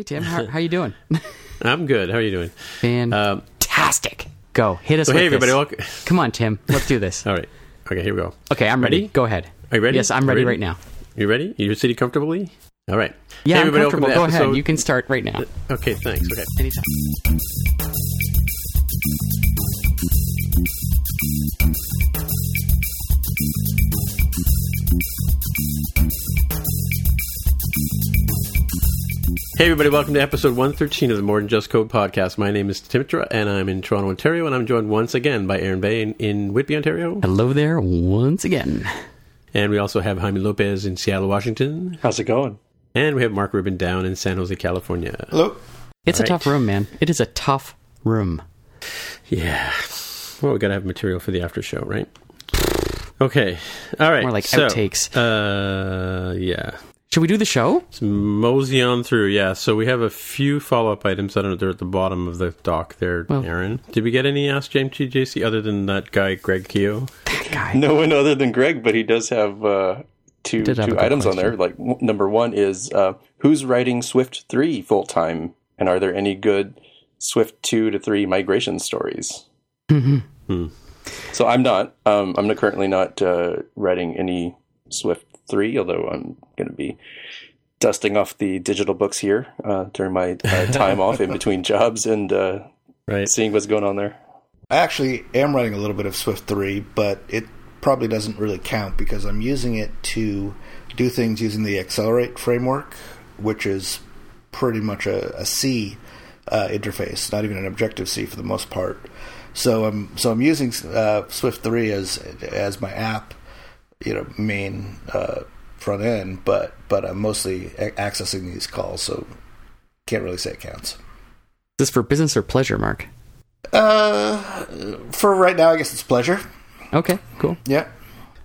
Hey Tim, how, how you doing? I'm good. How are you doing? Um, Fantastic. Go hit us. so hey, everybody. Welcome. Come on, Tim. Let's do this. All right. Okay, here we go. Okay, I'm ready. Ready? Go ahead. Are you ready? Yes, I'm ready, ready? right now. You ready? You sitting comfortably? All right. Yeah, Hey, I'm everybody, comfortable. Go episode- ahead. You can start right now. Okay, thanks. Okay. Anytime. Hey, everybody. Welcome to episode 113 of the More Than Just Code podcast. My name is Tim Mitra, and I'm in Toronto, Ontario, and I'm joined once again by Aaron Vegh in, in Whitby, Ontario. Hello there once again. And we also have Jaime Lopez in Seattle, Washington. How's it going? And we have Mark Rubin down in San Jose, California. Hello. It's All a tough room, man. It is a tough room. Yeah. Well, we got to have material for the after show, right? Okay. All right. More like so, outtakes. Uh, yeah. Should we do the show? Let's mosey on through. Yeah. So we have a few follow up items. I don't know. They're at the bottom of the doc there, Well- Aaron. Did we get any Ask James JC other than that guy, Greg Heo? That guy. No one other than Greg, but he does have uh, two have two good items on there. Like w- number one is uh, who's writing Swift three full time, and are there any good Swift two to three migration stories? Mhm. So I'm not. Um, I'm not currently not uh, writing any Swift three, although I'm going to be dusting off the digital books here uh, during my uh, time off in between jobs and uh, Right. seeing what's going on there. I actually am writing a little bit of Swift 3, but it probably doesn't really count because I'm using it to do things using the Accelerate framework, which is pretty much a, a C uh, interface, not even an Objective C for the most part. So I'm so I'm using uh, Swift 3 as as my app, you know, main uh, front end, but but I'm mostly a- accessing these calls, so can't really say it counts. Is this for business or pleasure, Mark? Uh, for right now, I guess it's pleasure. Okay, cool. Yeah.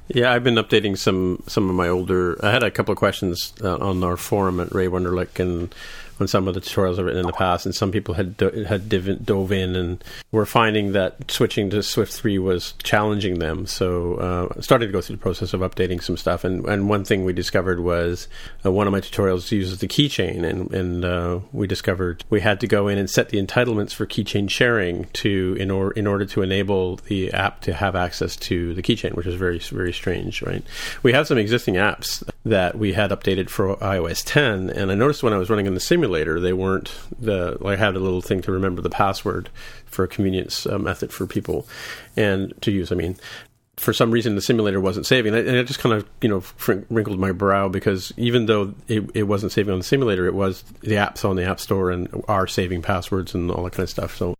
Yeah, I've been updating some some of my older. I had a couple of questions uh, on our forum at Ray Wenderlich and on some of the tutorials I've written in the past, and some people had do, had div- dove in and were finding that switching to Swift three was challenging them. So uh, I started to go through the process of updating some stuff, and, and one thing we discovered was uh, one of my tutorials uses the keychain, and and uh, we discovered we had to go in and set the entitlements for keychain sharing to in order in order to enable the app to have access to the keychain, which is very very strange, right? We have some existing apps that we had updated for iOS 10, and I noticed when I was running in the simulator, they weren't the. I had a little thing to remember the password for a convenience uh, method for people and to use. I mean, for some reason the simulator wasn't saving, and it just kind of you know wrinkled my brow because even though it, it wasn't saving on the simulator, it was the apps on the app store and are saving passwords and all that kind of stuff. So.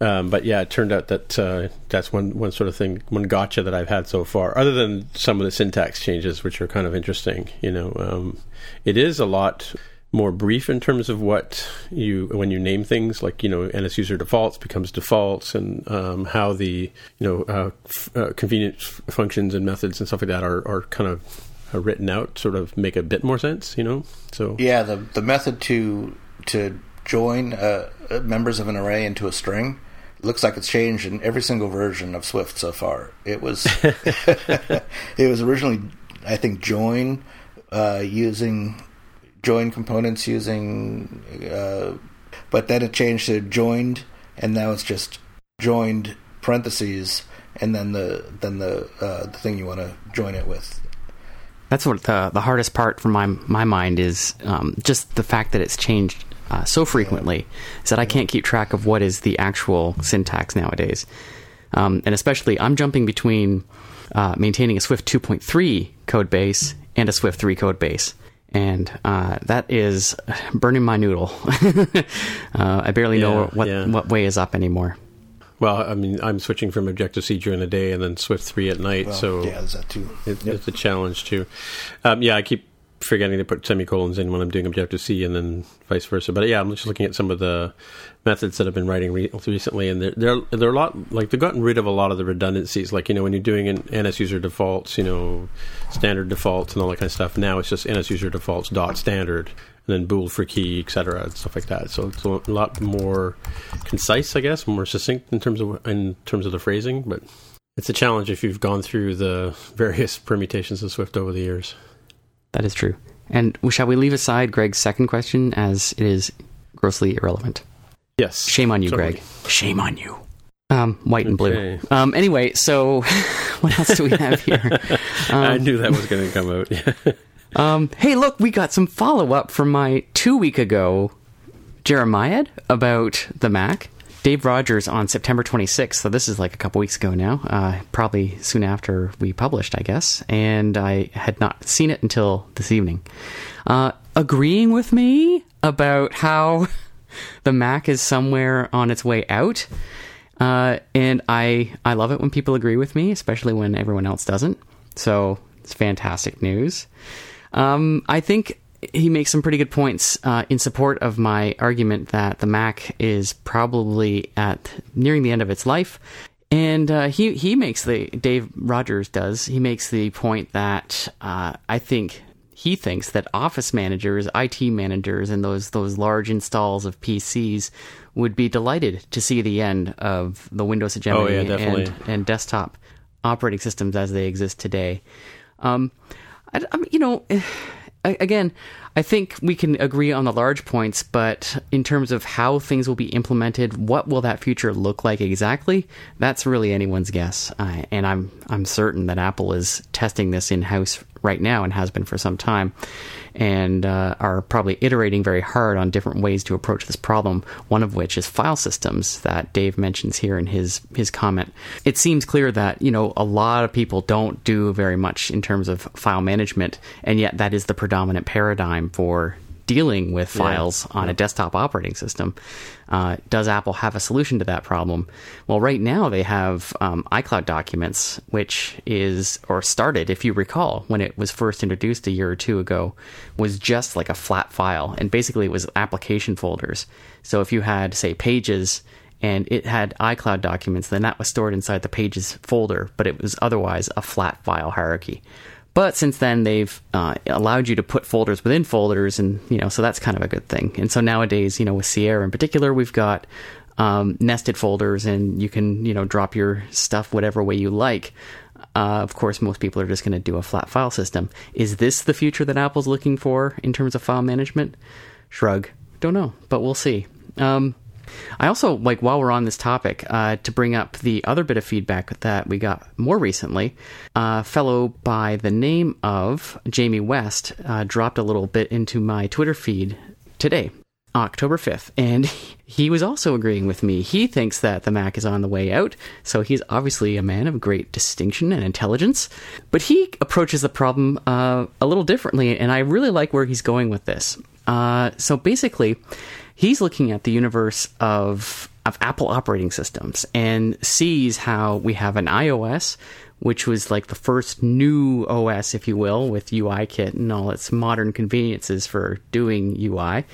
Um, but yeah, it turned out that uh, that's one one sort of thing, one gotcha that I've had so far. Other than some of the syntax changes, which are kind of interesting, you know, um, it is a lot more brief in terms of what you when you name things, like you know, NS user defaults becomes defaults, and um, how the you know uh, f- uh, convenient f- functions and methods and stuff like that are are kind of uh, written out, sort of make a bit more sense, you know. So Yeah, the the method to to join uh, uh, members of an array into a string looks like it's changed in every single version of Swift so far. It was it was originally I think join uh, using join components using uh, but then it changed to joined and now it's just joined parentheses and then the then the uh, the thing you want to join it with. That's what the the hardest part for my my mind is um, just the fact that it's changed uh, so frequently is that I can't keep track of what is the actual syntax nowadays, um, and especially I'm jumping between uh, maintaining a Swift 2.3 code base and a Swift 3 code base. And uh, that is burning my noodle. uh, I barely know what yeah. what way is up anymore. well, I mean, I'm switching from Objective C during the day and then Swift three at night, Well, so yeah, there's that too. It, It's a challenge too. Um, yeah, I keep forgetting to put semicolons in when I'm doing Objective C, and then vice versa. But yeah, I'm just looking at some of the methods that I've been writing re- recently, and they're they're they're a lot like they've gotten rid of a lot of the redundancies. Like you know, when you're doing an NS user defaults, you know, standard defaults and all that kind of stuff. Now it's just NS user defaults dot standard. And then bool for key, etc., and stuff like that. So it's a lot more concise, I guess, more succinct in terms of in terms of the phrasing. But it's a challenge if you've gone through the various permutations of Swift over the years. That is true. And shall we leave aside Greg's second question as it is grossly irrelevant. Yes. Shame on you, Totally. Greg. Shame on you. Um, white and blue. Um, anyway, so what else do we have here? I knew that was going to come out. Um, hey, look, we got some follow up from my two week ago Jeremiah about the Mac. Dave Rogers on September 26th, so this is like a couple weeks ago now, uh, probably soon after we published, I guess, and I had not seen it until this evening. Uh, agreeing with me about how the Mac is somewhere on its way out. Uh, and I I love it when people agree with me, especially when everyone else doesn't. So it's fantastic news. Um, I think he makes some pretty good points uh, in support of my argument that the Mac is probably at nearing the end of its life. And uh, he he makes the Dave Rogers does he makes the point that uh, I think he thinks that office managers, IT managers, and those those large installs of PCs would be delighted to see the end of the Windows hegemony Oh, yeah, and, and desktop operating systems as they exist today. Um, I, I you know, again, I think we can agree on the large points, but in terms of how things will be implemented, what will that future look like exactly? That's really anyone's guess. Uh, and I'm I'm certain that Apple is testing this in house right now and has been for some time, and uh, are probably iterating very hard on different ways to approach this problem. One of which is file systems that Dave mentions here in his his comment. It seems clear that you know a lot of people don't do very much in terms of file management, and yet that is the predominant paradigm for dealing with files on a desktop operating system. Uh, does Apple have a solution to that problem? Well, right now they have um, iCloud Documents, which is or started, if you recall, when it was first introduced a year or two ago, was just like a flat file, and basically it was application folders. So if you had, say, Pages and it had iCloud documents, then that was stored inside the Pages folder, but it was otherwise a flat file hierarchy. But since then, they've uh, allowed you to put folders within folders, and you know, so that's kind of a good thing. And so nowadays, you know, with Sierra in particular, we've got um, nested folders, and you can you know drop your stuff whatever way you like. Uh, of course, most people are just going to do a flat file system. Is this the future that Apple's looking for in terms of file management? Shrug. Don't know, but we'll see. Um, I also like while we're on this topic uh, to bring up the other bit of feedback that we got more recently. A fellow by the name of Jamie West uh, dropped a little bit into my Twitter feed today. October 5th, and he was also agreeing with me. He thinks that the Mac is on the way out, so he's obviously a man of great distinction and intelligence. But he approaches the problem uh, a little differently, and I really like where he's going with this. Uh, so basically, he's looking at the universe of of Apple operating systems and sees how we have an iOS, which was like the first new OS, if you will, with UIKit and all its modern conveniences for doing UI.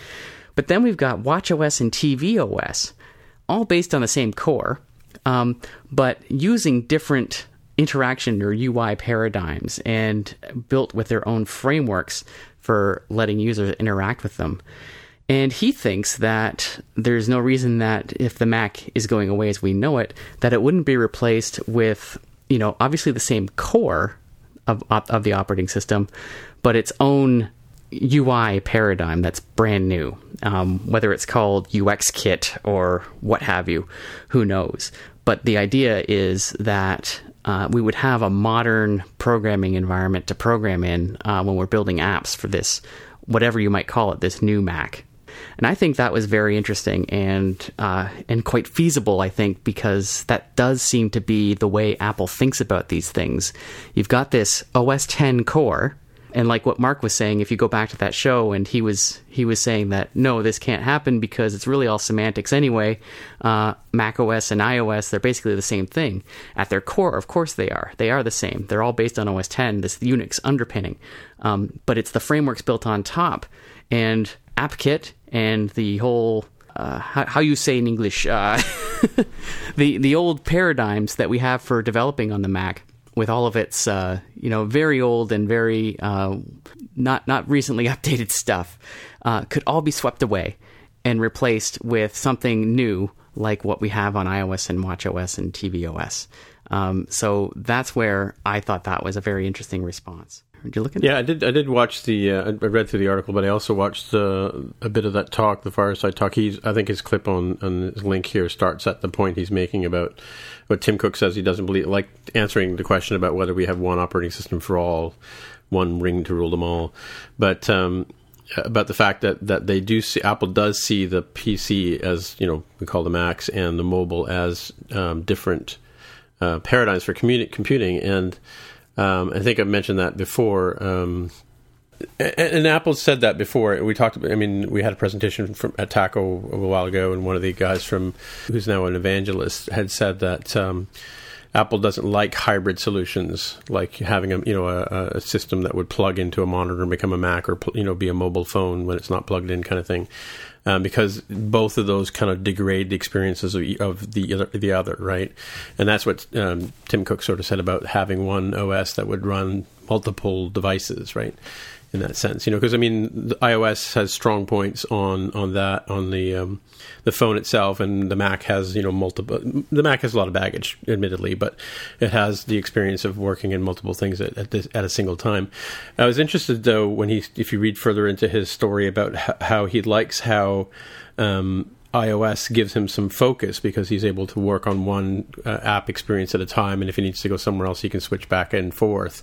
But then we've got WatchOS and tvOS, all based on the same core, um, but using different interaction or UI paradigms and built with their own frameworks for letting users interact with them. And he thinks that there's no reason that if the Mac is going away as we know it, that it wouldn't be replaced with, you know, obviously the same core of of the operating system, but its own UI paradigm that's brand new. Um, whether it's called UX Kit or what have you, who knows? But the idea is that uh, we would have a modern programming environment to program in uh, when we're building apps for this, whatever you might call it, this new Mac. And I think that was very interesting and uh, and quite feasible. I think because that does seem to be the way Apple thinks about these things. You've got this OS 10 core, and like what Mark was saying, if you go back to that show, and he was he was saying that no, this can't happen because it's really all semantics anyway. Uh, Mac OS and iOS, they're basically the same thing at their core. Of course, they are. They are the same. They're all based on OS 10, this Unix underpinning, um, but it's the frameworks built on top and AppKit and the whole uh, how, how you say in English uh, the the old paradigms that we have for developing on the Mac with all of its uh, you know very old and very uh, not not recently updated stuff uh, could all be swept away and replaced with something new like what we have on iOS and WatchOS and tvOS. Um, so that's where I thought that was a very interesting response. Did you look at Yeah, I did. I did watch the. Uh, I read through the article, but I also watched uh, a bit of that talk, the fireside talk. He's. I think his clip on on his link here starts at the point he's making about what Tim Cook says he doesn't believe, like answering the question about whether we have one operating system for all, one ring to rule them all, but. Um, about the fact that, that they do see Apple does see the PC as you know we call the Macs and the mobile as um, different uh, paradigms for communi- computing and um, I think I've mentioned that before. Um, and, and, Apple said that before. We talked. About, I mean, we had a presentation from at TACOW a while ago, and one of the guys from who's now an evangelist had said that um, Apple doesn't like hybrid solutions, like having a you know a, a, system that would plug into a monitor and become a Mac, or you know be a mobile phone when it's not plugged in, kind of thing. Um, because both of those kind of degrade the experiences of, of the other, the other, right? And that's what um, Tim Cook sort of said about having one OS that would run multiple devices, right? In that sense, you know, because I mean, iOS has strong points on on that on the um, the phone itself, and the Mac has you know multiple. The Mac has a lot of baggage, admittedly, but it has the experience of working in multiple things at at, this, at a single time. I was interested though when he, if you read further into his story about how he likes how. Um, iOS gives him some focus because he's able to work on one uh, app experience at a time, and if he needs to go somewhere else, he can switch back and forth.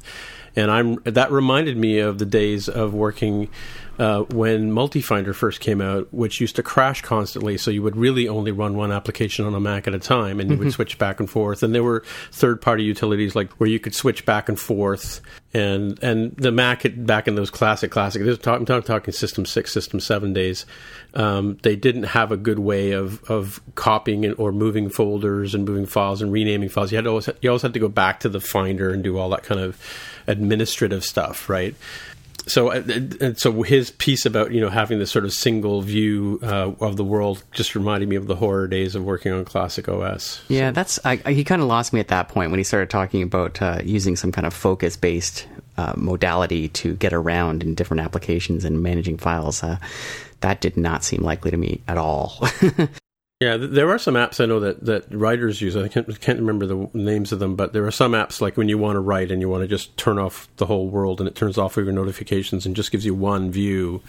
And I'm that reminded me of the days of working uh, when MultiFinder first came out, which used to crash constantly. So you would really only run one application on a Mac at a time, and you mm-hmm. would switch back and forth. And there were third-party utilities like where you could switch back and forth. And and the Mac had, back in those classic classic, I'm talking, talking System Six, System Seven days. Um, they didn't have a good way of of copying or moving folders and moving files and renaming files. You had always you always had to go back to the Finder and do all that kind of administrative stuff, right? So, uh, and so his piece about you know having this sort of single view uh, of the world just reminded me of the horror days of working on classic OS. Yeah, that's I, he kind of lost me at that point when he started talking about uh, using some kind of focus based uh, modality to get around in different applications and managing files. Uh, that did not seem likely to me at all. Yeah, there are some apps I know that, that writers use. I can't, can't remember the names of them, but there are some apps like when you want to write and you want to just turn off the whole world and it turns off all your notifications and just gives you one view.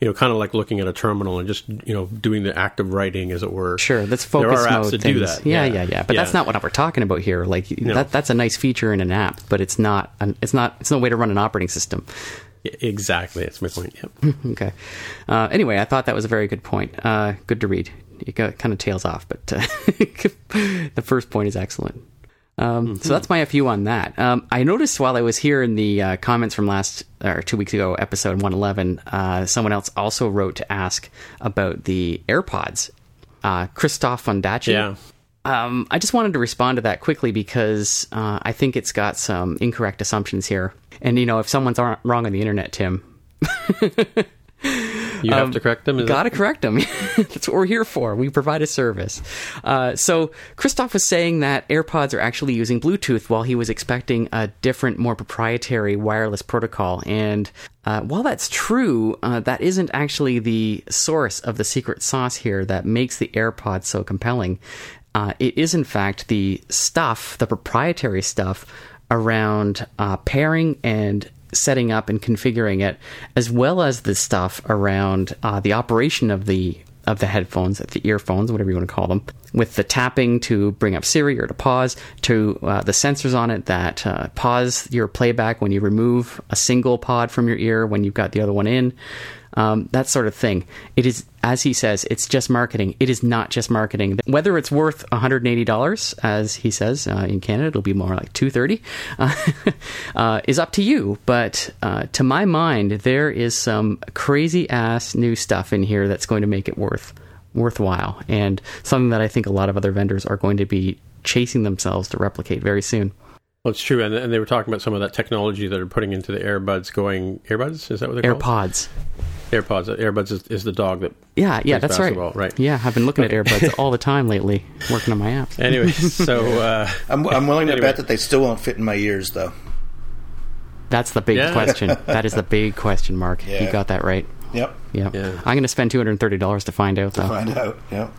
You know, kind of like looking at a terminal and just you know doing the act of writing, as it were. Sure, that's focus there are apps that things. do that. Yeah, yeah, yeah. yeah. But yeah. that's not what we're talking about here. Like no. that, that's a nice feature in an app, but it's not. An, it's not. It's no way to run an operating system. Exactly, that's my point. Yep. okay. Uh, anyway, I thought that was a very good point. Uh, good to read it kind of tails off, but uh, the first point is excellent. Um, mm-hmm. So that's my FU on that. Um, I noticed while I was here in the uh, comments from last or two weeks ago, episode 111, uh, someone else also wrote to ask about the AirPods. Uh, Christoph Fondaci. Yeah. Um, I just wanted to respond to that quickly because uh, I think it's got some incorrect assumptions here. And, you know, if someone's wrong on the internet, Tim, You have um, to correct them. Got to correct them. That's what we're here for. We provide a service. Uh, so Christoph was saying that AirPods are actually using Bluetooth while he was expecting a different, more proprietary wireless protocol. And uh, while that's true, uh, that isn't actually the source of the secret sauce here that makes the AirPods so compelling. Uh, it is, in fact, the stuff, the proprietary stuff around uh, pairing and setting up and configuring it, as well as the stuff around uh, the operation of the of the headphones, the earphones, whatever you want to call them, with the tapping to bring up Siri or to pause, to uh, the sensors on it that uh, pause your playback when you remove a single pod from your ear when you've got the other one in, um, that sort of thing. It is, as he says, it's just marketing. It is not just marketing. Whether it's worth $180, as he says uh, in Canada, it'll be more like 230 uh, uh, is up to you. But uh, to my mind, there is some crazy ass new stuff in here that's going to make it worth worthwhile, and something that I think a lot of other vendors are going to be chasing themselves to replicate very soon. Well, it's true, and, and they were talking about some of that technology that are putting into the earbuds. Going earbuds is that what they're AirPods. called? AirPods. AirPods. AirBuds is, is the dog that. Yeah, yeah, that's right. Right. Yeah, I've been looking at AirBuds all the time lately, working on my apps. Anyway, so uh, I'm, I'm willing to bet that they still won't fit in my ears, though. That's the big yeah. question. That is the big question, Mark. Yeah. You got that right. Yep. Yep. Yeah. I'm going to spend two hundred and thirty dollars to find out. To though. find out. Yep.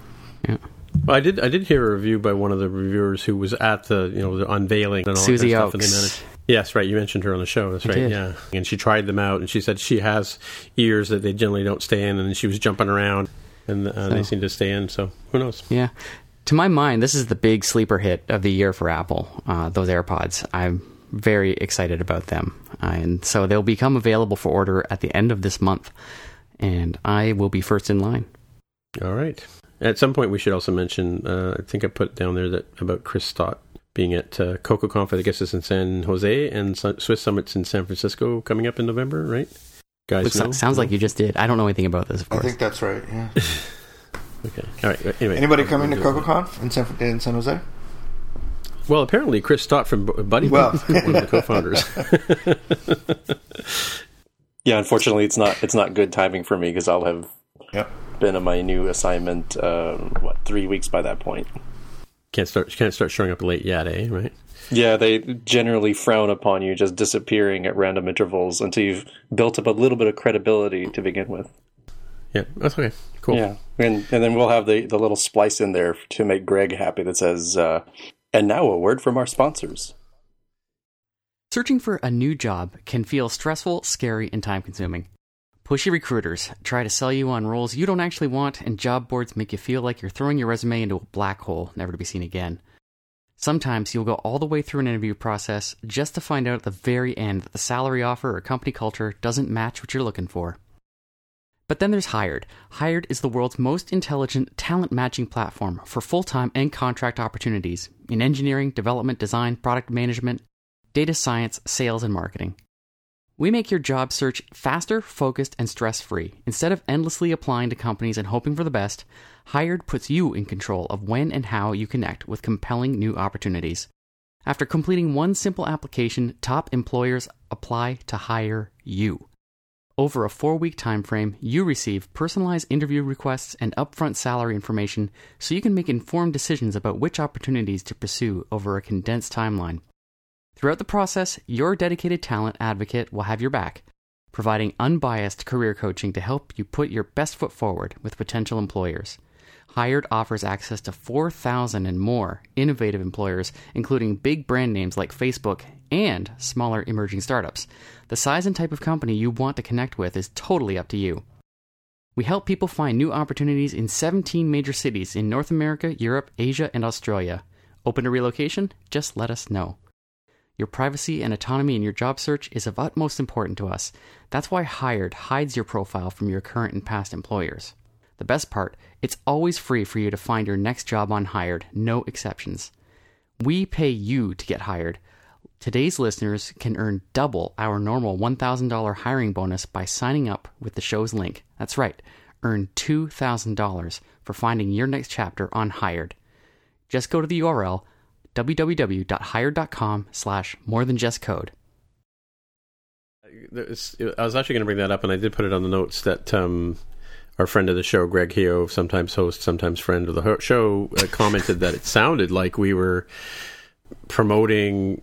Yeah. Well, I did. I did hear a review by one of the reviewers who was at the you know the unveiling and all Susie that Ochs. stuff. And they managed, Yes, right. You mentioned her on the show. That's I right. did. Yeah, and she tried them out, and she said she has ears that they generally don't stay in, and she was jumping around, and uh, they So- seem to stay in. So who knows? Yeah. To my mind, this is the big sleeper hit of the year for Apple, uh, those AirPods. I'm very excited about them. Uh, and so they'll become available for order at the end of this month. And I will be first in line. All right. At some point, we should also mention. Uh, I think I put down there that about Chris Stott being at uh, CocoaConf. I guess it's in San Jose and Swift Summits in San Francisco coming up in November, right? Guys, Which know? sounds like you just did. I don't know anything about this, of I think that's right. Yeah. Okay. All right. Anyway, Anybody coming to CocoaConf in San, in San Jose? Well, apparently Chris Stott from Buddy, Well. one of the co-founders. Yeah, unfortunately, it's not it's not good timing for me because I'll have Yep. been on my new assignment. Um, what three weeks by that point? Can't start can't start showing up late yet, eh? Right? Yeah, they generally frown upon you just disappearing at random intervals until you've built up a little bit of credibility to begin with. Yeah, that's okay. Cool. Yeah, and and then we'll have the the little splice in there to make Greg happy that says, uh, "And now a word from our sponsors." Searching for a new job can feel stressful, scary, and time consuming. Pushy recruiters try to sell you on roles you don't actually want, and job boards make you feel like you're throwing your resume into a black hole, never to be seen again. Sometimes you'll go all the way through an interview process just to find out at the very end that the salary offer or company culture doesn't match what you're looking for. But then there's Hired. Hired is the world's most intelligent talent matching platform for full time and contract opportunities in engineering, development, design, product management, data science, sales, and marketing. We make your job search faster, focused, and stress free. Instead of endlessly applying to companies and hoping for the best, Hired puts you in control of when and how you connect with compelling new opportunities. After completing one simple application, top employers apply to hire you. Over a four week time frame, you receive personalized interview requests and upfront salary information so you can make informed decisions about which opportunities to pursue over a condensed timeline. Throughout the process, your dedicated talent advocate will have your back, providing unbiased career coaching to help you put your best foot forward with potential employers. Hired offers access to 4,000 and more innovative employers, including big brand names like Facebook and smaller emerging startups. The size and type of company you want to connect with is totally up to you. We help people find new opportunities in 17 major cities in North America, Europe, Asia, and Australia. Open to relocation? Just let us know. Your privacy and autonomy in your job search is of utmost importance to us. That's why Hired hides your profile from your current and past employers. The best part, it's always free for you to find your next job on Hired, no exceptions. We pay you to get hired. Today's listeners can earn double our normal $1,000 hiring bonus by signing up with the show's link. That's right, earn $2,000 for finding your next chapter on Hired. Just go to the URL www.hired.com slash more than just code. I was actually going to bring that up, and I did put it on the notes that um, our friend of the show, Greg Heo, sometimes host, sometimes friend of the show, uh, commented that it sounded like we were promoting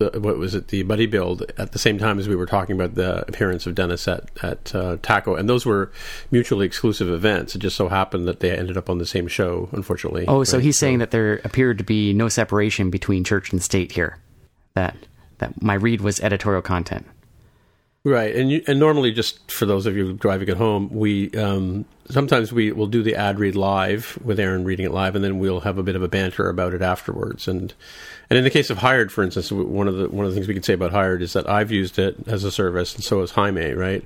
the, what was it, the Buddy Build, at the same time as we were talking about the appearance of Dennis at at uh, TACOW, and those were mutually exclusive events. It just so happened that they ended up on the same show, unfortunately. Oh, so right? he's saying that there appeared to be no separation between church and state here. That that my read was editorial content. Right, and you, and normally, just for those of you driving at home, we um, sometimes we will do the ad read live with Aaron reading it live, and then we'll have a bit of a banter about it afterwards. And and in the case of Hired, for instance, one of the one of the things we can say about Hired is that I've used it as a service, and so has Jaime, right?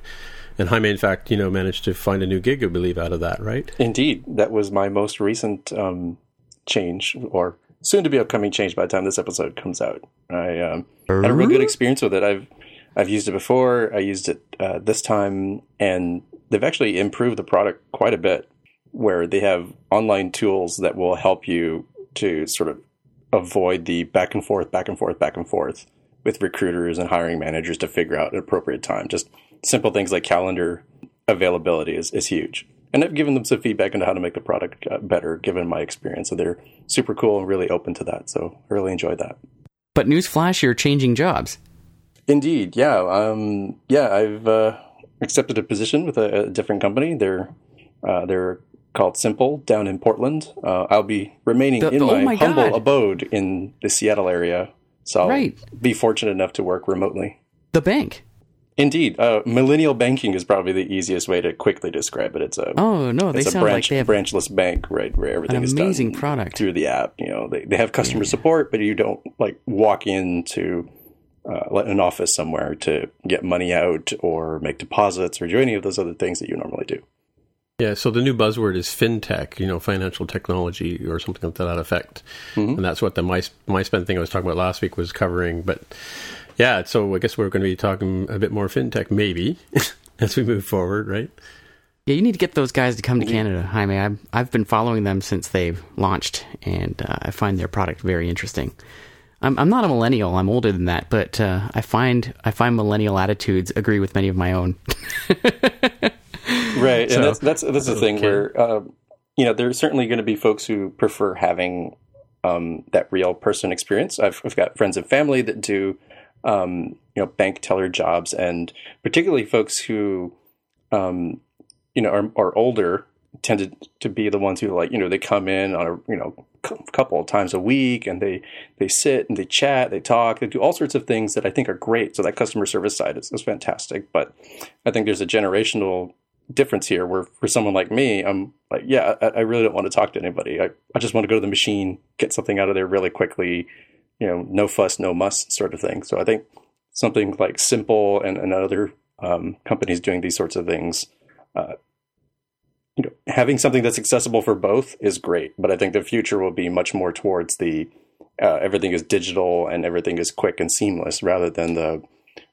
And Jaime, in fact, you know, managed to find a new gig, I believe, out of that, right? Indeed, that was my most recent um, change, or soon to be upcoming change by the time this episode comes out. I um, had a real good experience with it. I've I've used it before. I used it uh, this time, and they've actually improved the product quite a bit. Where they have online tools that will help you to sort of avoid the back and forth, back and forth, back and forth with recruiters and hiring managers to figure out an appropriate time. Just simple things like calendar availability is, is huge. And I've given them some feedback into how to make the product uh, better, given my experience. So they're super cool and really open to that. So I really enjoyed that. But newsflash, you're changing jobs. Indeed, yeah, um, yeah. I've uh, accepted a position with a, a different company. They're uh, they're called Simple down in Portland. Uh, I'll be remaining The- in oh my, my humble God. abode in the Seattle area So I'll Right. be fortunate enough to work remotely. The bank. Indeed, uh, millennial banking is probably the easiest way to quickly describe it. It's a Oh no, they it's a sound branch, like they have branchless bank, right? Where everything is amazing done product. through the app. You know, they they have customer support, but you don't like walk into uh, an office somewhere to get money out or make deposits or do any of those other things that you normally do. Yeah, so the new buzzword is fintech, you know, financial technology or something to that effect, Mm-hmm. and that's what the my MySpend thing I was talking about last week was covering. But yeah, so I guess we're going to be talking a bit more fintech, maybe, as we move forward, right? Yeah, you need to get those guys to come to Canada, Jaime. I've, I've been following them since they've launched, and uh, I find their product very interesting. I'm, I'm not a millennial; I'm older than that, but uh, I find I find millennial attitudes agree with many of my own. Right, So- and that's that's that's the thing Okay. where uh, you know there's certainly going to be folks who prefer having um, that real person experience. I've, I've got friends and family that do um, you know bank teller jobs, and particularly folks who um, you know are, are older tended to be the ones who like you know they come in on a you know cou- couple of times a week and they they sit and they chat they talk they do all sorts of things that i think are great. So that customer service side is, is fantastic. But i think there's a generational difference here where for someone like me i'm like yeah i, I really don't want to talk to anybody. I, I just want to go to the machine get something out of there really quickly you know no fuss no muss sort of thing. So i think something like simple and, and other um, companies doing these sorts of things uh, you know, having something that's accessible for both is great, but I think the future will be much more towards the uh, everything is digital and everything is quick and seamless rather than the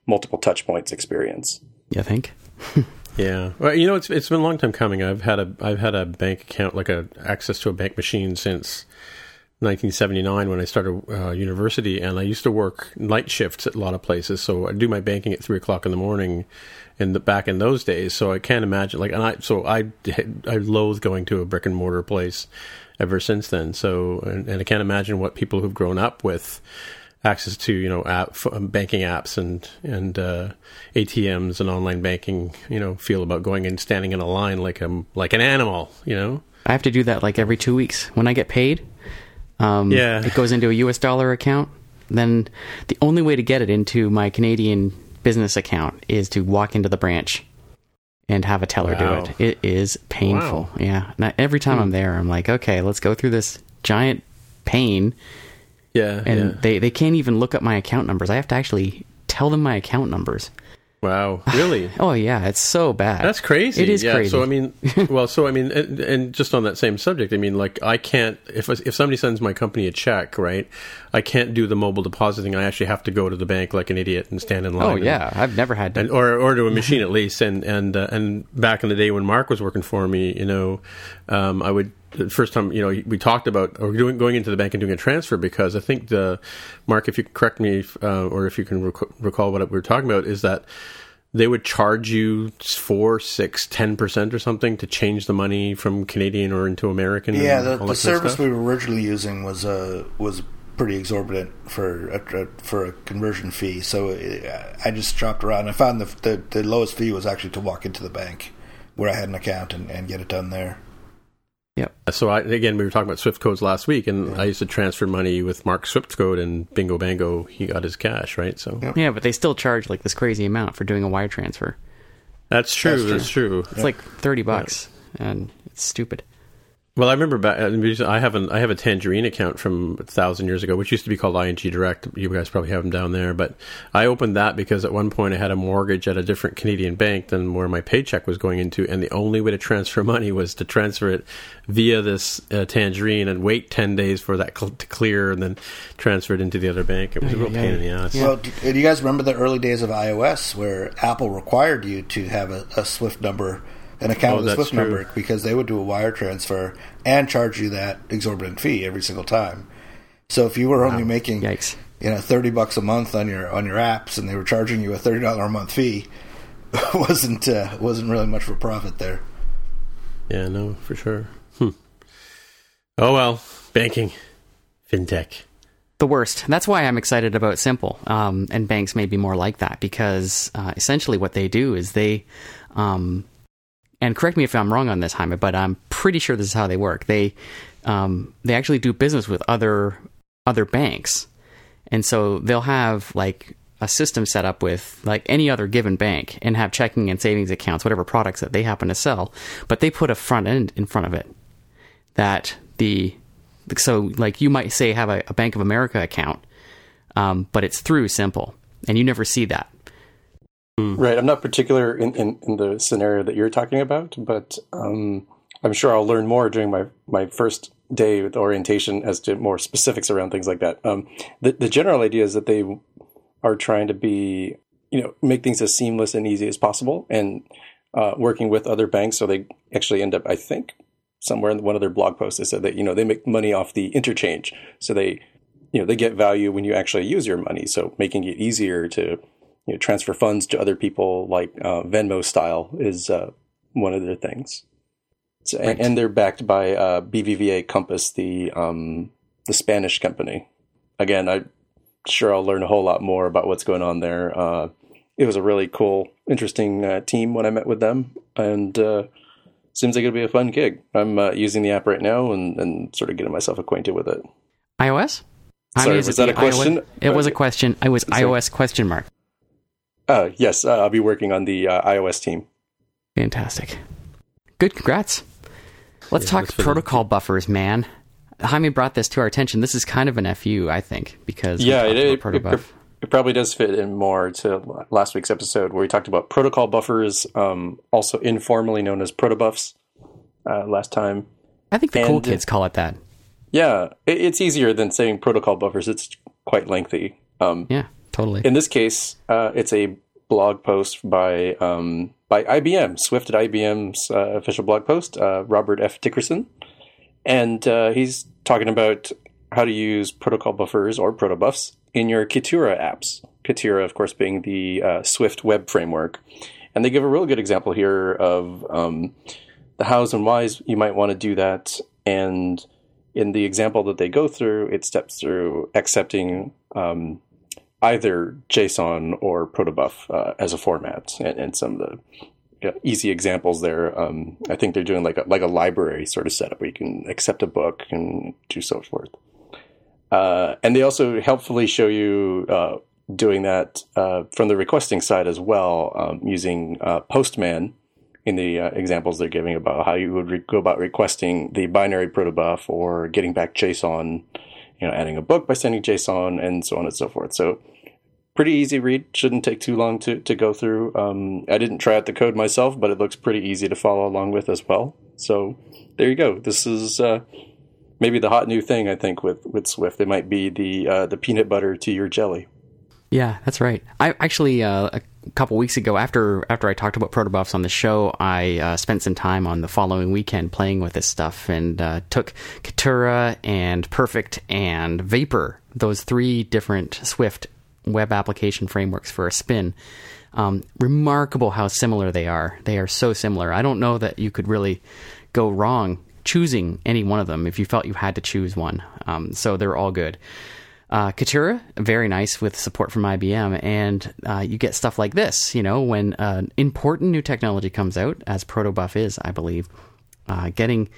multiple touch points experience. You think? Yeah, well, you know, it's it's been a long time coming. I've had a I've had a bank account, like a access to a bank machine since 1979 when I started uh, university, and I used to work night shifts at a lot of places. So I do my banking at three o'clock in the morning, in the back in those days. So I can't imagine like, and I so I I loathe going to a brick and mortar place ever since then. So and, and I can't imagine what people who've grown up with access to you know app, um, banking apps and and uh, ATMs and online banking you know feel about going and standing in a line like a like an animal you know I have to do that like every two weeks when I get paid. Um, Yeah. it goes into a U.S. dollar account. Then the only way to get it into my Canadian business account is to walk into the branch and have a teller Wow. do it. It is painful. Wow. Yeah. Every time I'm there, I'm like, okay, let's go through this giant pain, yeah and yeah. they they can't even look up my account numbers. I have to actually tell them my account numbers. Wow really Oh yeah, it's so bad. That's crazy. It is yeah, crazy. So I mean, well, so I mean, and, and just on that same subject, I mean, like I can't if if somebody sends my company a check, right? I can't do the mobile depositing. I actually have to go to the bank like an idiot and stand in line. oh and- yeah, I've never had to. and or or to a machine at least. And and uh, and back in the day when Mark was working for me, you know, um, I would the first time you know we talked about or doing going into the bank and doing a transfer because I think the Mark, if you can correct me if, uh, or if you can rec- recall what we were talking about, is that they would charge you four, six, ten percent or something to change the money from Canadian or into American. Yeah, the, the that kind of service we were originally using was uh, was pretty exorbitant for a, a- for a conversion fee. So uh, I just shopped around. I found the, the the lowest fee was actually to walk into the bank where I had an account and, and get it done there. Yep. So I, again, we were talking about Swift codes last week, and I used to transfer money with Mark Swift code, and Bingo Bango, he got his cash, right? So Yep. Yeah, but they still charge like this crazy amount for doing a wire transfer. that's true. That's true. That's true. It's like thirty bucks, and it's stupid. Well, I remember back. I have an I have a Tangerine account from a thousand years ago, which used to be called ING Direct. You guys probably have them down there, but I opened that because at one point I had a mortgage at a different Canadian bank than where my paycheck was going into, and the only way to transfer money was to transfer it via this uh, Tangerine and wait ten days for that cl- to clear, and then transfer it into the other bank. It was a real yeah, pain in the ass. Well, do, do you guys remember the early days of iOS where Apple required you to have a, a Swift number, an account Oh, with a that's Swift true. number, because they would do a wire transfer and charge you that exorbitant fee every single time. So if you were only making Yikes! you know thirty bucks a month on your on your apps, and they were charging you a thirty dollar a month fee, wasn't uh, wasn't really much for profit there. Yeah, no, for sure. Hmm. Oh well, banking, fintech. The worst. That's why I'm excited about Simple, um, and banks may be more like that because uh, essentially what they do is they, um, and correct me if I'm wrong on this, Jaime, but I'm pretty sure this is how they work. They um, they actually do business with other other banks, and so they'll have like a system set up with like any other given bank and have checking and savings accounts, whatever products that they happen to sell, but they put a front end in front of it that the so like you might say have a, a Bank of America account, um, but it's through Simple, and you never see that. Right. I'm not particular in, in, in the scenario that you're talking about, but um, I'm sure I'll learn more during my, my first day with orientation as to more specifics around things like that. Um, the, the general idea is that they are trying to be, you know, make things as seamless and easy as possible and uh, working with other banks. So they actually end up, I think, somewhere in one of their blog posts, they said that, you know, they make money off the interchange. So they, you know, they get value when you actually use your money. So making it easier to, you know, transfer funds to other people like uh, Venmo style is uh, one of their things. So, and, and, they're backed by uh, BBVA Compass, the um, the Spanish company. Again, I'm sure I'll learn a whole lot more about what's going on there. Uh, it was a really cool, interesting uh, team when I met with them, and uh, seems like it'll be a fun gig. I'm using the app right now and, and sort of getting myself acquainted with it. iOS. Sorry, was that a question? iOS, it was a question. I was iOS question mark. Uh, yes, uh, I'll be working on the uh, iOS team. Fantastic. Good, congrats. Let's yeah, talk protocol buffers, man. Jaime brought this to our attention. This is kind of an FU, I think, because yeah, it, it, it, it, probably does fit in more to last week's episode where we talked about protocol buffers, um, also informally known as protobufs. Uh, last time, I think the and, cool kids call it that. Yeah, it's easier than saying protocol buffers. It's quite lengthy. Um, yeah, totally. In this case, uh, it's a blog post by um, by IBM, Swift at IBM's uh, official blog post, uh, Robert F. Dickerson, and uh, he's talking about how to use protocol buffers or protobufs in your Kitura apps. Kitura, of course, being the uh, Swift web framework, and they give a real good example here of um, the hows and whys you might want to do that. And in the example that they go through, it steps through accepting um, either JSON or protobuf uh, as a format, and, and, some of the you know, easy examples there. Um, I think they're doing like a, like a library sort of setup where you can accept a book and do so forth. Uh, and they also helpfully show you uh, doing that uh, from the requesting side as well, um, using uh, Postman in the uh, examples they're giving about how you would re- go about requesting the binary protobuf or getting back JSON you know, adding a book by sending JSON and so on and so forth. So pretty easy read. Shouldn't take too long to, to go through. Um, I didn't try out the code myself, but it looks pretty easy to follow along with as well. So there you go. This is uh, maybe the hot new thing I think with, with Swift. It might be the uh, the peanut butter to your jelly. Yeah, that's right. I actually uh, couple weeks ago, after after I talked about protobufs on the show, I uh, spent some time on the following weekend playing with this stuff and uh, took Kitura and Perfect and Vapor, those three different Swift web application frameworks for a spin. Um, remarkable how similar they are. They are so similar. I don't know that you could really go wrong choosing any one of them if you felt you had to choose one. Um, so they're all good. Uh, Kitura, very nice with support from IBM, and uh, you get stuff like this. You know, when uh, important new technology comes out, as Protobuf is, I believe, uh, getting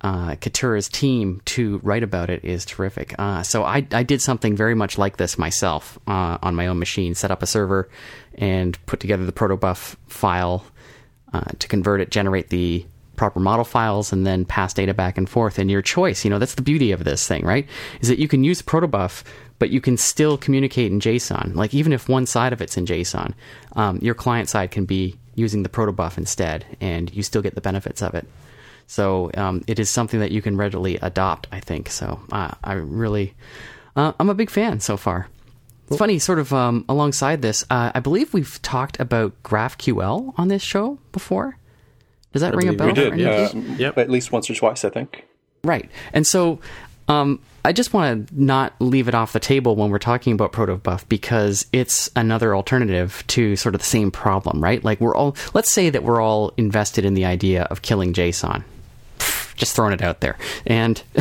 uh, Kitura's team to write about it is terrific. Uh, so I, I did something very much like this myself uh, on my own machine. Set up a server and put together the Protobuf file uh, to convert it, generate the proper model files and then pass data back and forth. And your choice you know that's the beauty of this thing right? Is that you can use protobuf but you can still communicate in json. Like even if one side of it's in json um, your client side can be using the protobuf instead and you still get the benefits of it. So um, it is something that you can readily adopt i think. So uh, i really uh, i'm a big fan so far. It's funny, sort of um, alongside this, uh, I believe we've talked about GraphQL on this show before. Does that I ring a bell? We did, yeah. Yep. At least once or twice, I think. Right. And so um, I just want to not leave it off the table when we're talking about protobuf because it's another alternative to sort of the same problem, right? Like we're all, let's say that we're all invested in the idea of killing JSON. Just throwing it out there. And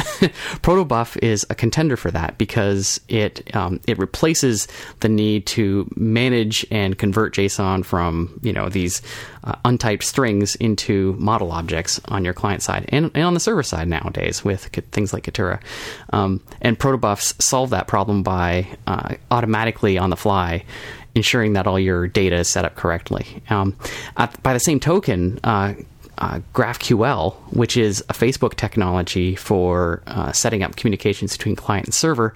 Protobuf is a contender for that because it um, it replaces the need to manage and convert JSON from you know these uh, untyped strings into model objects on your client side and, and on the server side nowadays with things like Kitura. Um, and Protobufs solve that problem by uh, automatically on the fly ensuring that all your data is set up correctly. Um, at, by the same token, uh, uh, GraphQL, which is a Facebook technology for uh, setting up communications between client and server,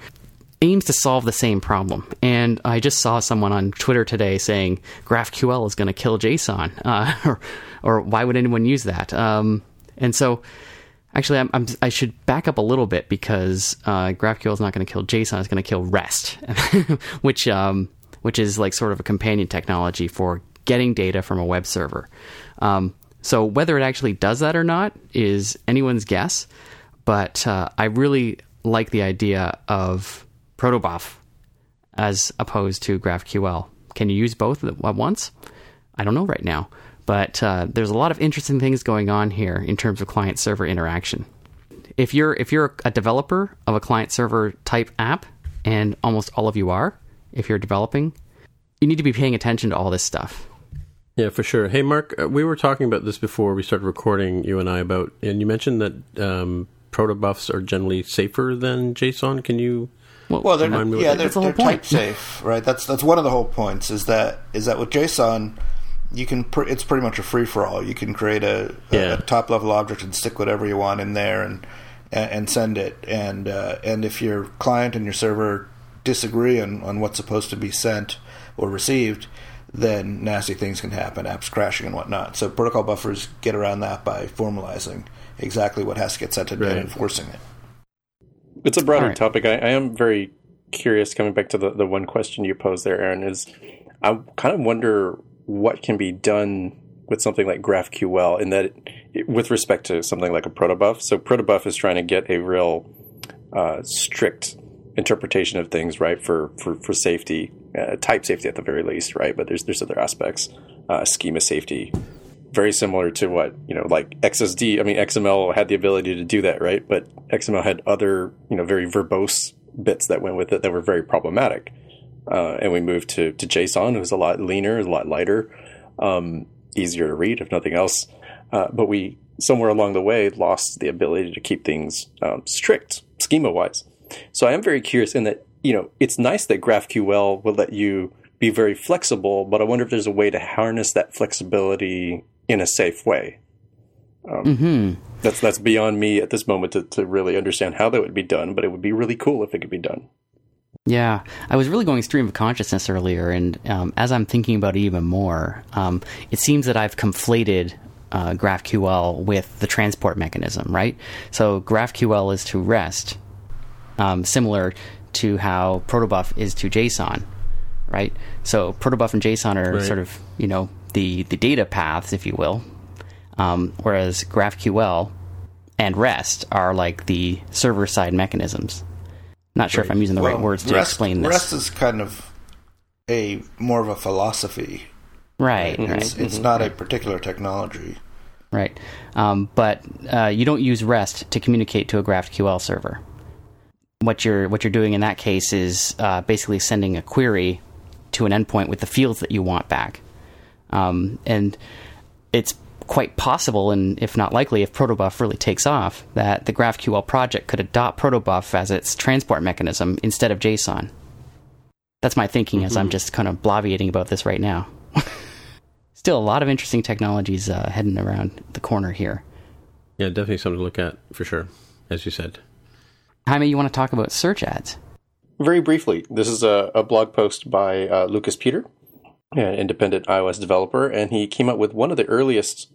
aims to solve the same problem. And I just saw someone on Twitter today saying GraphQL is going to kill JSON, uh, or, or, why would anyone use that? Um, and so, actually, I'm, I'm, i should back up a little bit because uh, GraphQL is not going to kill JSON; it's going to kill REST, which um, which is like sort of a companion technology for getting data from a web server. Um, so whether it actually does that or not is anyone's guess. But uh, I really like the idea of Protobuf as opposed to GraphQL. Can you use both at once? I don't know right now, but uh, there's a lot of interesting things going on here in terms of client server interaction. If you're if you're a developer of a client server type app, and almost all of you are, if you're developing, you need to be paying attention to all this stuff. Yeah, for sure. Hey, Mark, uh, we were talking about this before we started recording, you and I, about, and you mentioned that um, protobufs are generally safer than JSON. Can you? Well, well they're, yeah, they're, the they're type safe, right? That's that's one of the whole points. Is that is that with JSON, you can pr- it's pretty much a free for all. You can create a, a, yeah. a, top level object and stick whatever you want in there and and, and send it. And uh, and if your client and your server disagree on, on what's supposed to be sent or received, then nasty things can happen, apps crashing and whatnot. So protocol buffers get around that by formalizing exactly what has to get sent and right. enforcing it. It's a broader right. topic. I, I, am very curious. Coming back to the, the one question you posed there, Aaron, is I kind of wonder what can be done with something like GraphQL in that, it, with respect to something like a protobuf. So protobuf is trying to get a real uh, strict interpretation of things, right? For for for safety, uh, type safety at the very least, right? But there's there's other aspects, uh, schema safety, very similar to what you know, like XSD. I mean, XML had the ability to do that, right? But XML had other you know very verbose bits that went with it that were very problematic. Uh, and we moved to to JSON, was a lot leaner, a lot lighter, um, easier to read, if nothing else. Uh, but we somewhere along the way lost the ability to keep things um, strict schema wise. So I am very curious in that, you know, it's nice that GraphQL will let you be very flexible, but I wonder if there's a way to harness that flexibility in a safe way. Um, mm-hmm. That's that's beyond me at this moment to, to really understand how that would be done, but it would be really cool if it could be done. Yeah, I was really going stream of consciousness earlier, and um, as I'm thinking about it even more, um, it seems that I've conflated uh, GraphQL with the transport mechanism, right? So GraphQL is to REST, um, similar to how protobuf is to JSON, right? So protobuf and JSON are right. sort of you know the the data paths, if you will, um, whereas GraphQL and REST are like the server side mechanisms. Not sure right. if I'm using the well, right words to REST, explain this. REST is kind of a more of a philosophy, right? right. It's, right. it's mm-hmm. not a particular technology, right? Um, but uh, you don't use REST to communicate to a GraphQL server what you're what you're doing in that case is uh, basically sending a query to an endpoint with the fields that you want back, um, and it's quite possible, and if not likely, if Protobuf really takes off, that the GraphQL project could adopt Protobuf as its transport mechanism instead of JSON. That's my thinking mm-hmm. as I'm mm-hmm. just kind of bloviating about this right now. Still, a lot of interesting technologies uh, heading around the corner here. Yeah, definitely something to look at for sure, as you said. Jaime, you want to talk about search ads? Very briefly, this is a, a blog post by uh, Lucas Peter, an independent iOS developer, and he came up with one of the earliest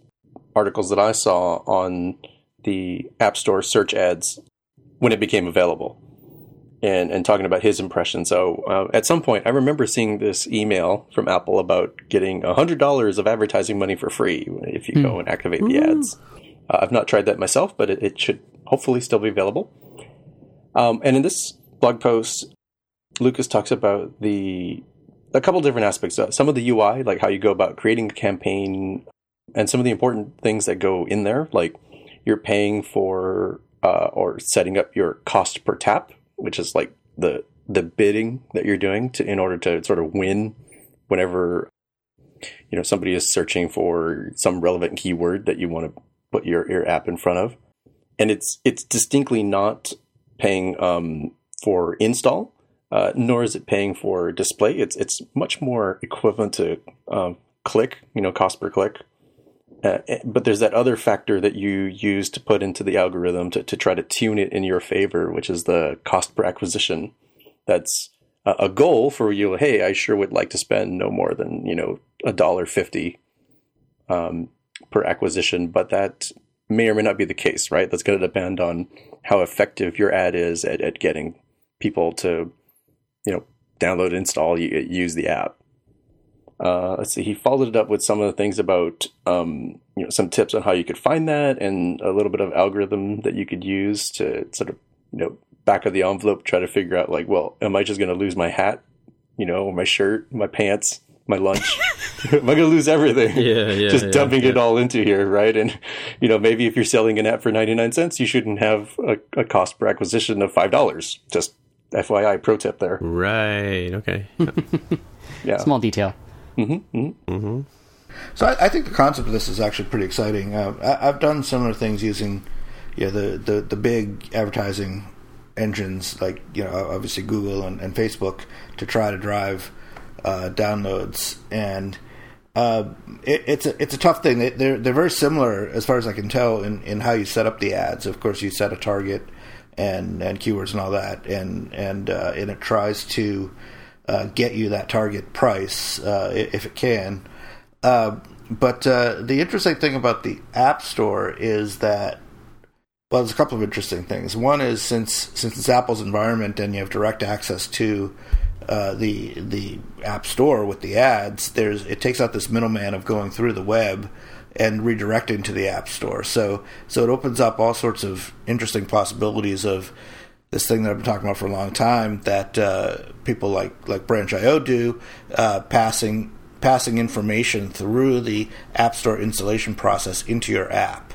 articles that I saw on the App Store search ads when it became available, and and talking about his impression. So uh, at some point, I remember seeing this email from Apple about getting hundred dollars of advertising money for free if you mm. go and activate the ads. Uh, I've not tried that myself, but it, it should hopefully still be available. Um, and in this blog post, Lucas talks about the a couple different aspects. Uh, some of the UI, like how you go about creating a campaign, and some of the important things that go in there, like you're paying for uh, or setting up your cost per tap, which is like the the bidding that you're doing to in order to sort of win whenever you know somebody is searching for some relevant keyword that you want to put your, your app in front of and it's it's distinctly not paying um, for install uh, nor is it paying for display. It's it's much more equivalent to um, click you know cost per click. Uh, eh, but there's that other factor that you use to put into the algorithm to, to try to tune it in your favor which is the cost per acquisition. That's a goal for you. Hey, I sure would like to spend no more than you know a dollar fifty um, per acquisition, but that may or may not be the case, right? That's going to depend on how effective your ad is at, at getting people to you know download, install, use the app. Uh, let's see. He followed it up with some of the things about um, you know some tips on how you could find that, and a little bit of algorithm that you could use to sort of you know back of the envelope try to figure out like, well, am I just going to lose my hat, you know, my shirt, my pants, my lunch? am I going to lose everything? Yeah, yeah. just yeah, dumping yeah. it all into here, right? And you know, maybe if you're selling an app for ninety nine cents, you shouldn't have a, a cost per acquisition of five dollars. Just FYI, pro tip there. Right. Okay. Yeah. Small detail. Mm-hmm. Mm-hmm. So I, I think the concept of this is actually pretty exciting. Uh, I, I've done similar things using, yeah, the, the, the big advertising engines like you know obviously Google and, and Facebook to try to drive uh, downloads, and uh, it, it's a it's a tough thing. They, they're they're very similar as far as I can tell in, in how you set up the ads. Of course, you set a target and and keywords and all that, and and uh, and it tries to uh, get you that target price uh, if it can. Uh, but the interesting thing about the App Store is that well, there's a couple of interesting things. One is since since it's Apple's environment and you have direct access to uh, the the App Store with the ads, there's it takes out this middleman of going through the web and redirecting to the App Store. So so it opens up all sorts of interesting possibilities of this thing that I've been talking about for a long time that uh, people like like Branch.io do, uh, passing passing information through the App Store installation process into your app,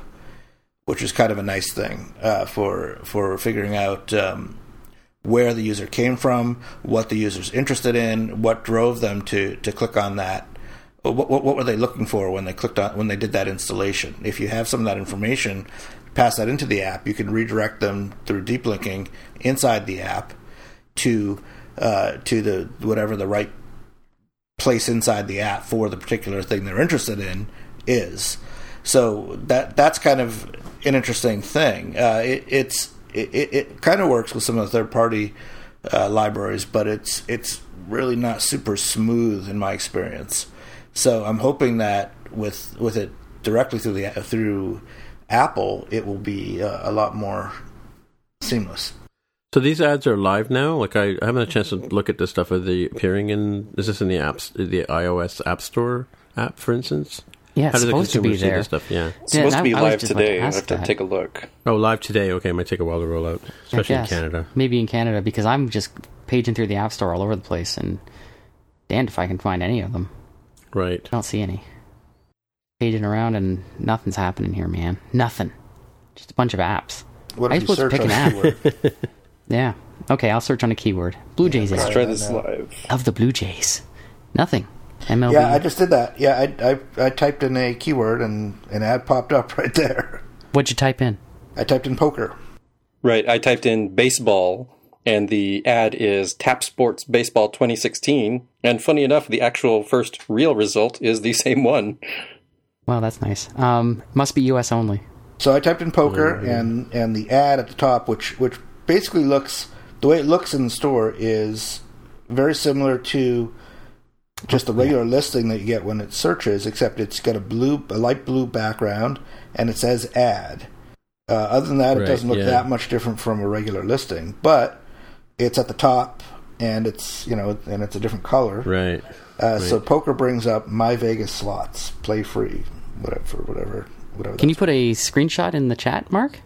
which is kind of a nice thing uh, for for figuring out um, where the user came from, what the user's interested in, what drove them to to click on that. What, what, what were they looking for when they clicked on when they did that installation? If you have some of that information, pass that into the app. You can redirect them through deep linking inside the app to uh, to the whatever the right place inside the app for the particular thing they're interested in is. So that that's kind of an interesting thing. Uh, it, it's it, it kind of works with some of the third party uh, libraries, but it's it's really not super smooth in my experience. So I'm hoping that with with it directly through the through Apple, it will be uh, a lot more seamless. So these ads are live now. Like I, I haven't a chance to look at this stuff. Are they appearing in? Is this in the apps, the iOS App Store app, for instance? Yeah, How it's do the supposed to consumers be see there. this stuff? Yeah. It's supposed Yeah, to be I- I live just about to today. I have to that. take a look. Oh, live today. Okay, it might take a while to roll out, especially in. Canada. Maybe in Canada because I'm just paging through the App Store all over the place, and damned if I can find any of them. Right. I don't see any. Paging around and nothing's happening here, man. Nothing. Just a bunch of apps. What How if you you supposed to search pick an app? Yeah. Okay, I'll search on a keyword. Blue Jays Let's try this live. of the Blue Jays. Nothing. MLB. Yeah, I just did that. Yeah, I, I I typed in a keyword and an ad popped up right there. What'd you type in? I typed in poker. Right. I typed in baseball, and the ad is Tap Sports Baseball 2016. And funny enough, the actual first real result is the same one. Well, that's nice. Um, must be U.S. only. So I typed in poker and and the ad at the top, which which basically looks the way it looks in the store is very similar to just the regular listing that you get when it searches, except it's got a blue, a light blue background, and it says ad. Uh, other than that, Right, it doesn't look yeah. that much different from a regular listing, but it's at the top, and it's you know, and it's a different color. Right. Uh, So poker brings up my Vegas slots, play free, whatever, whatever, whatever. Can you that's put a screenshot in the chat, Mark?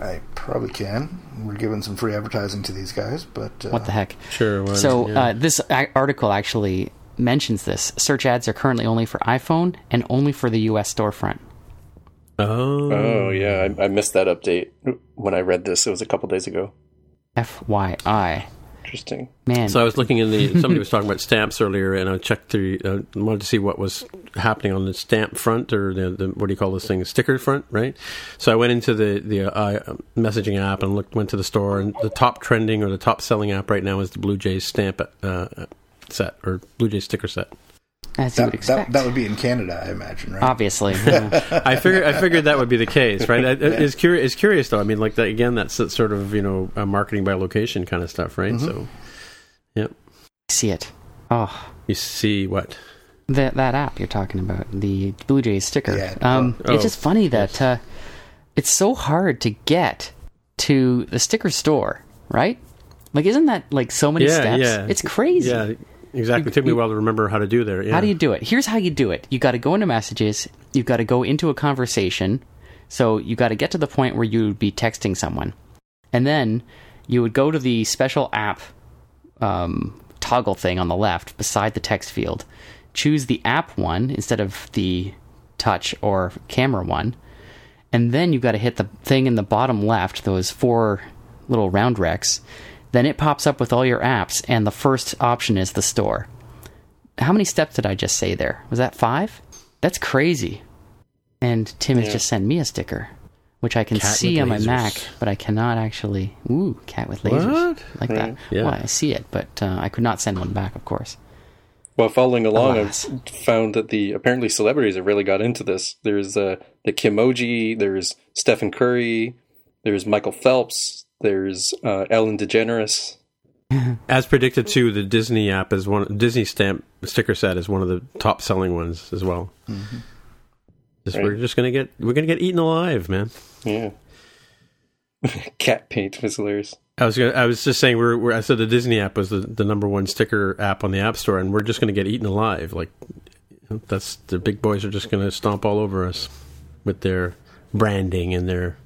I probably can. We're giving some free advertising to these guys, but uh, What the heck? Sure. why So? Yeah. uh, this article actually mentions this. Search ads are currently only for iPhone and only for the U.S. storefront. Oh, Oh yeah, I, I missed that update when I read this. It was a couple days ago. FYI. Interesting. Man, So I was looking in the. Somebody was talking about stamps earlier, and I checked the. Uh, wanted to see what was happening on the stamp front or the, the what do you call this thing? Sticker front, right? So I went into the the uh, messaging app and looked. Went to the store, and the top trending or the top selling app right now is the Blue Jays stamp uh, set or Blue Jays sticker set. as you would That, expect. that, that would be in Canada, I imagine, right? Obviously. yeah. I figured I figured that would be the case, right? I- It's curious. It's curious though. I mean, like that again. That's sort of you know uh, marketing by location kind of stuff, right? So, yep. See it. Oh, You see what? that that app you're talking about, the Blue Jays sticker. Yeah. Um, Oh. it's just funny that uh, it's so hard to get to the sticker store, right? Like, isn't that like so many Yeah, steps? yeah. It's crazy. Yeah, exactly. It took me a while to remember how to do there. Yeah. How do you do it? Here's how you do it. You got to go into messages. You've got to go into a conversation. So you got to get to the point where you would be texting someone, and then you would go to the special app um, toggle thing on the left beside the text field. Choose the app one instead of the touch or camera one, and then you've got to hit the thing in the bottom left, those four little round rects. Then it pops up with all your apps, and the first option is the store how many steps did I just say there? Was that five? That's crazy. And Tim has just sent me a sticker, which I can Cat see on my. Mac, but I cannot actually. Ooh, cat with lasers. What? Like that. Yeah. Well, I see it, but uh, I could not send one back, of course. Well, following along, Alas. I've found that the apparently celebrities have really got into this. There's uh, the Kimoji, there's Stephen Curry, there's Michael Phelps, there's uh, Ellen DeGeneres. As predicted, too, the Disney app is one. Disney stamp sticker set is one of the top selling ones as well. Just, We're just gonna get we're gonna get eaten alive, man. Yeah. Cat paint was hilarious. I was gonna, I was just saying we're, we're I said the Disney app was the, the number one sticker app on the App Store, and we're just gonna get eaten alive. Like that's the big boys are just gonna stomp all over us with their branding and their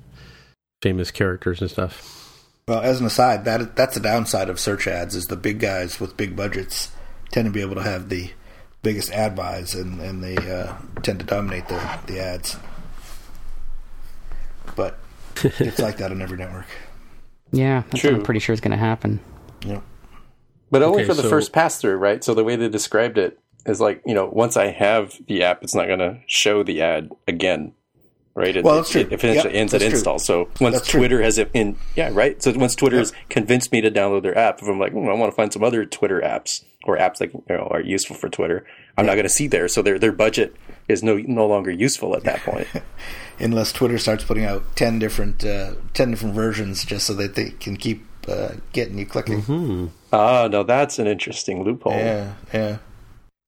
famous characters and stuff. Well, as an aside, that that's the downside of search ads is the big guys with big budgets tend to be able to have the biggest ad buys and, and they uh, tend to dominate the, the ads. But it's like that on every network. Yeah, that's what I'm True. pretty sure is going to happen. Yeah. But only Okay, for the so- first pass through, right? So the way they described it is like, you know, once I have the app, it's not going to show the ad again, right? It, Well, that's it, true. It eventually Yep, ends at that's true. install. So once That's true. Twitter has it in, yeah, right? So once Twitter has convinced me to download their app, if I'm like, hmm, I want to find some other Twitter apps or apps that you know, are useful for Twitter, I'm not going to see there. So their their budget is no no longer useful at that point. Unless Twitter starts putting out ten different uh, ten different versions just so that they can keep uh, getting you clicking. ah, no, that's an interesting loophole. Yeah, yeah.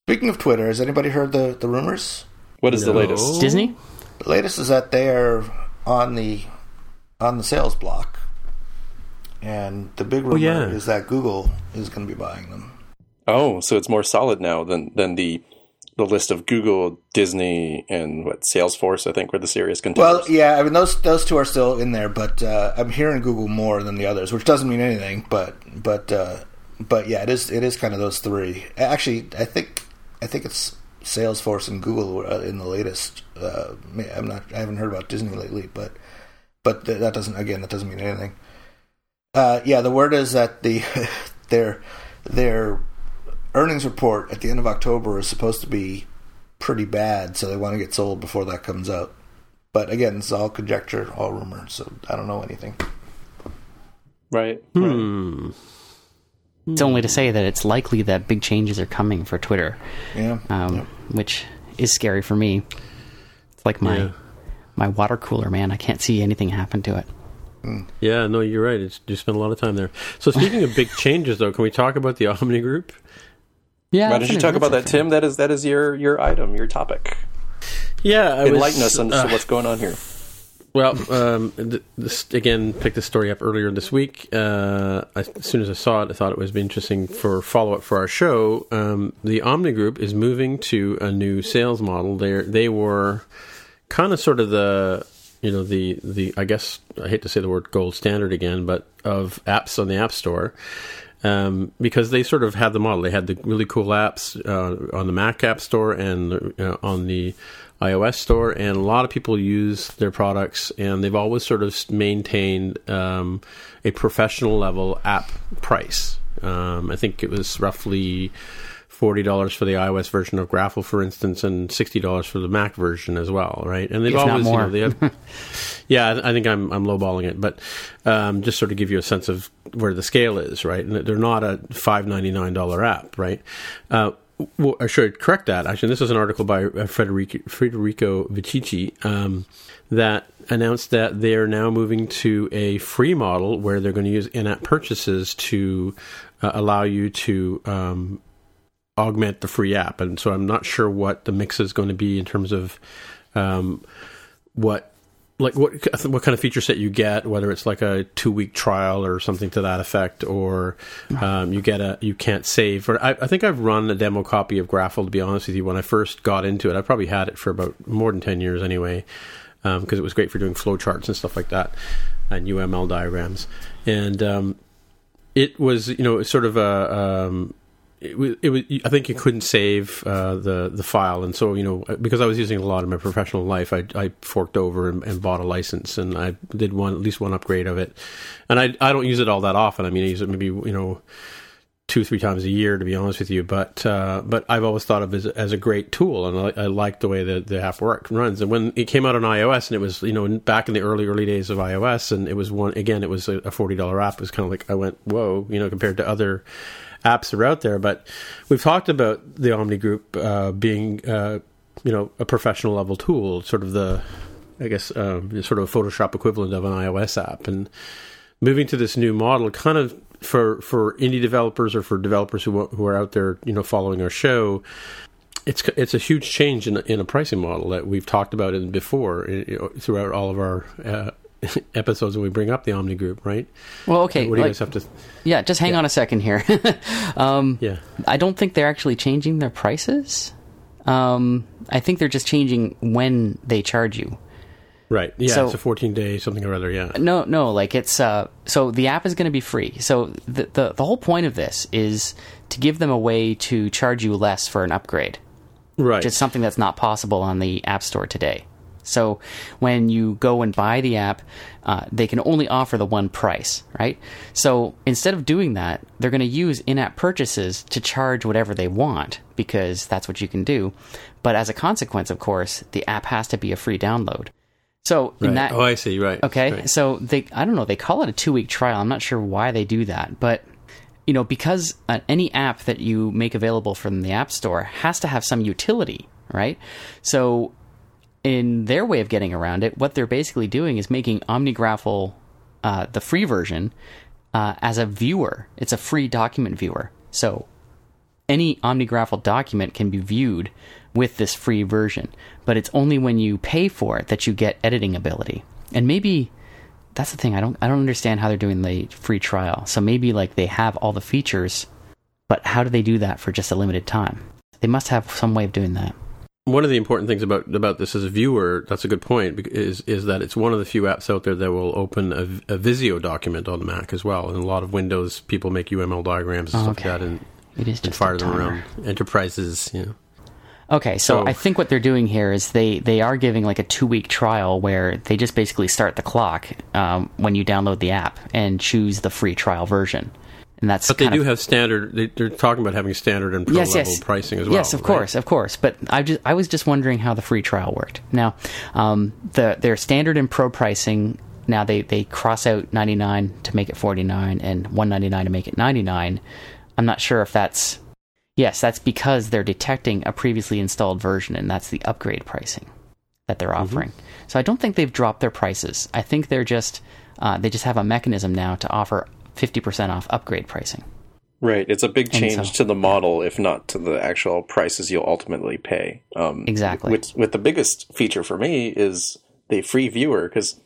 Speaking of Twitter, has anybody heard the, the rumors? What is the latest? Disney? The latest is that they are on the on the sales block, and the big rumor yeah. is that Google is going to be buying them. Oh, so it's more solid now than than the the list of Google, Disney, and what Salesforce. I think were the serious contenders. Well, yeah, I mean those those two are still in there, but uh, I'm hearing Google more than the others, which doesn't mean anything. But but uh, but yeah, it is it is kind of those three. Actually, I think I think it's Salesforce and Google uh, in the latest. Uh, I'm not I haven't heard about Disney lately, but but th- that doesn't again that doesn't mean anything. Uh, yeah, the word is that the their their earnings report at the end of October is supposed to be pretty bad, so they want to get sold before that comes out. But again, it's all conjecture, all rumor, so I don't know anything. right. right. Hmm. It's only to say that it's likely that big changes are coming for Twitter, Yeah. um, Yeah. which is scary for me. It's like my Yeah. my water cooler, man. I can't see anything happen to it. Yeah, no, you're right. It's, you spend a lot of time there. So speaking of big changes, though, can we talk about the Omni Group? Yeah. Why don't you talk about that, Tim? That is that is your your item, your topic. Yeah, I Enlighten was, us on uh, what's going on here. Well, um, th- this again picked the story up earlier this week. Uh, I, as soon as I saw it, I thought it be interesting for follow up for our show. Um, the Omni Group is moving to a new sales model. They they were kind of sort of the you know the the I guess I hate to say the word gold standard again, but of apps on the App Store. Um, because they sort of had the model. They had the really cool apps uh, on the Mac App Store and uh, on the iOS store, and a lot of people use their products, and they've always sort of maintained um, a professional level app price. Um, I think it was roughly forty dollars for the iOS version of Graffle, for instance, and sixty dollars for the Mac version as well, right? And they've If not always, you more. know, they have, yeah, I I think I'm I'm lowballing it, but um, just sort of give you a sense of where the scale is, right? And they're not a five ninety nine dollar app, right? Uh, well, I should correct that. Actually, this is an article by uh, Federico, Federico Viticci um, that announced that they are now moving to a free model where they're going to use in-app purchases to uh, allow you to um, augment the free app. And so I'm not sure what the mix is going to be in terms of um, what like what what kind of feature set you get, whether it's like a two week trial or something to that effect, or um, you get a you can't save. Or I, I think I've run a demo copy of Graffle. To be honest with you, when I first got into it, I probably had it for about more than ten years anyway, because it was great for doing flowcharts and stuff like that, and UML diagrams, and um, it was you know sort of a um, it was, it was I think you couldn't save uh, the the file, and so you know because I was using a lot in my professional life, I, I forked over and, and bought a license, and I did one at least one upgrade of it, and I I don't use it all that often. I mean, I use it maybe you know two three times a year to be honest with you, but uh, but I've always thought of it as, as a great tool, and I, I like the way the the app work runs. And when it came out on iOS, and it was you know back in the early early days of iOS, and it was one again, it was a, a forty dollar app. It was kind of like I went whoa, you know, compared to other apps are out there. But we've talked about the Omni Group uh, being, uh, you know, a professional level tool, sort of the, I guess, um, sort of Photoshop equivalent of an iOS app, and moving to this new model, kind of for for indie developers or for developers who who are out there, you know, following our show. It's it's a huge change in in a pricing model that we've talked about in before you know, throughout all of our uh, episodes when we bring up the Omni Group, right? Well, okay. What do you like- guys have to? yeah, just hang on a second here. um, Yeah. I don't think they're actually changing their prices. Um, I think they're just changing when they charge you. Right. Yeah, So- it's a 14 day something or other. Yeah. No, no, like it's uh so the app is going to be free. So the, the the whole point of this is to give them a way to charge you less for an upgrade. Right. Which is something that's not possible on the App Store today. So when you go and buy the app, uh, they can only offer the one price, right? So instead of doing that, they're going to use in-app purchases to charge whatever they want because that's what you can do. But as a consequence, of course, the app has to be a free download. So in Right. that, oh, I see. Right. Okay, Right. so they I don't know, they call it a 2-week trial. I'm not sure why they do that, but you know, because uh, any app that you make available from the App Store has to have some utility, right? So in their way of getting around it, what they're basically doing is making OmniGraffle uh, the free version uh, as a viewer. It's a free document viewer. So any OmniGraffle document can be viewed with this free version, but it's only when you pay for it that you get editing ability. And maybe that's the thing. I don't I don't understand how they're doing the free trial. So maybe like they have all the features, but how do they do that for just a limited time? They must have some way of doing that. One of the important things about about this as a viewer, that's a good point, is is that it's one of the few apps out there that will open a, a Visio document on the Mac as well. And a lot of Windows people make UML diagrams and stuff Okay. like that, and, It is and fire them around enterprises. You know. Okay, so, So- I think what they're doing here is they, they are giving like a two week trial where they just basically start the clock um, when you download the app and choose the free trial version, and that's But they do of, have standard. They, they're talking about having standard and pro yes, level yes. pricing as well. Yes, of right? course, of course. But I just I was just wondering how the free trial worked. Now, um, the their standard and pro pricing now they they cross out ninety nine to make it forty nine and one ninety nine to make it ninety nine. I'm not sure if that's yes, that's because they're detecting a previously installed version, and that's the upgrade pricing that they're offering. So I don't think they've dropped their prices. I think they're just uh, they just have a mechanism now to offer fifty percent off upgrade pricing. Right. It's a big change so- to the model, if not to the actual prices you'll ultimately pay. Um, Exactly. With, with the biggest feature for me is the free viewer, because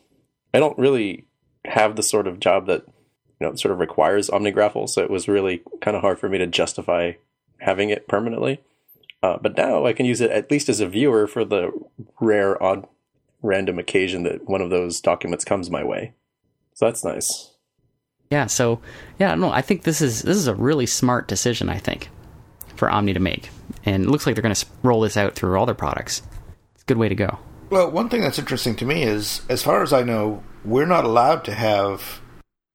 I don't really have the sort of job that you know sort of requires OmniGraffle, so it was really kind of hard for me to justify having it permanently. Uh, but now I can use it at least as a viewer for the rare, odd, random occasion that one of those documents comes my way. So that's nice. Yeah, so yeah, no, I think this is this is a really smart decision. I think for Omni to make, and it looks like they're going to roll this out through all their products. It's a good way to go. Well, one thing that's interesting to me is, as far as I know, we're not allowed to have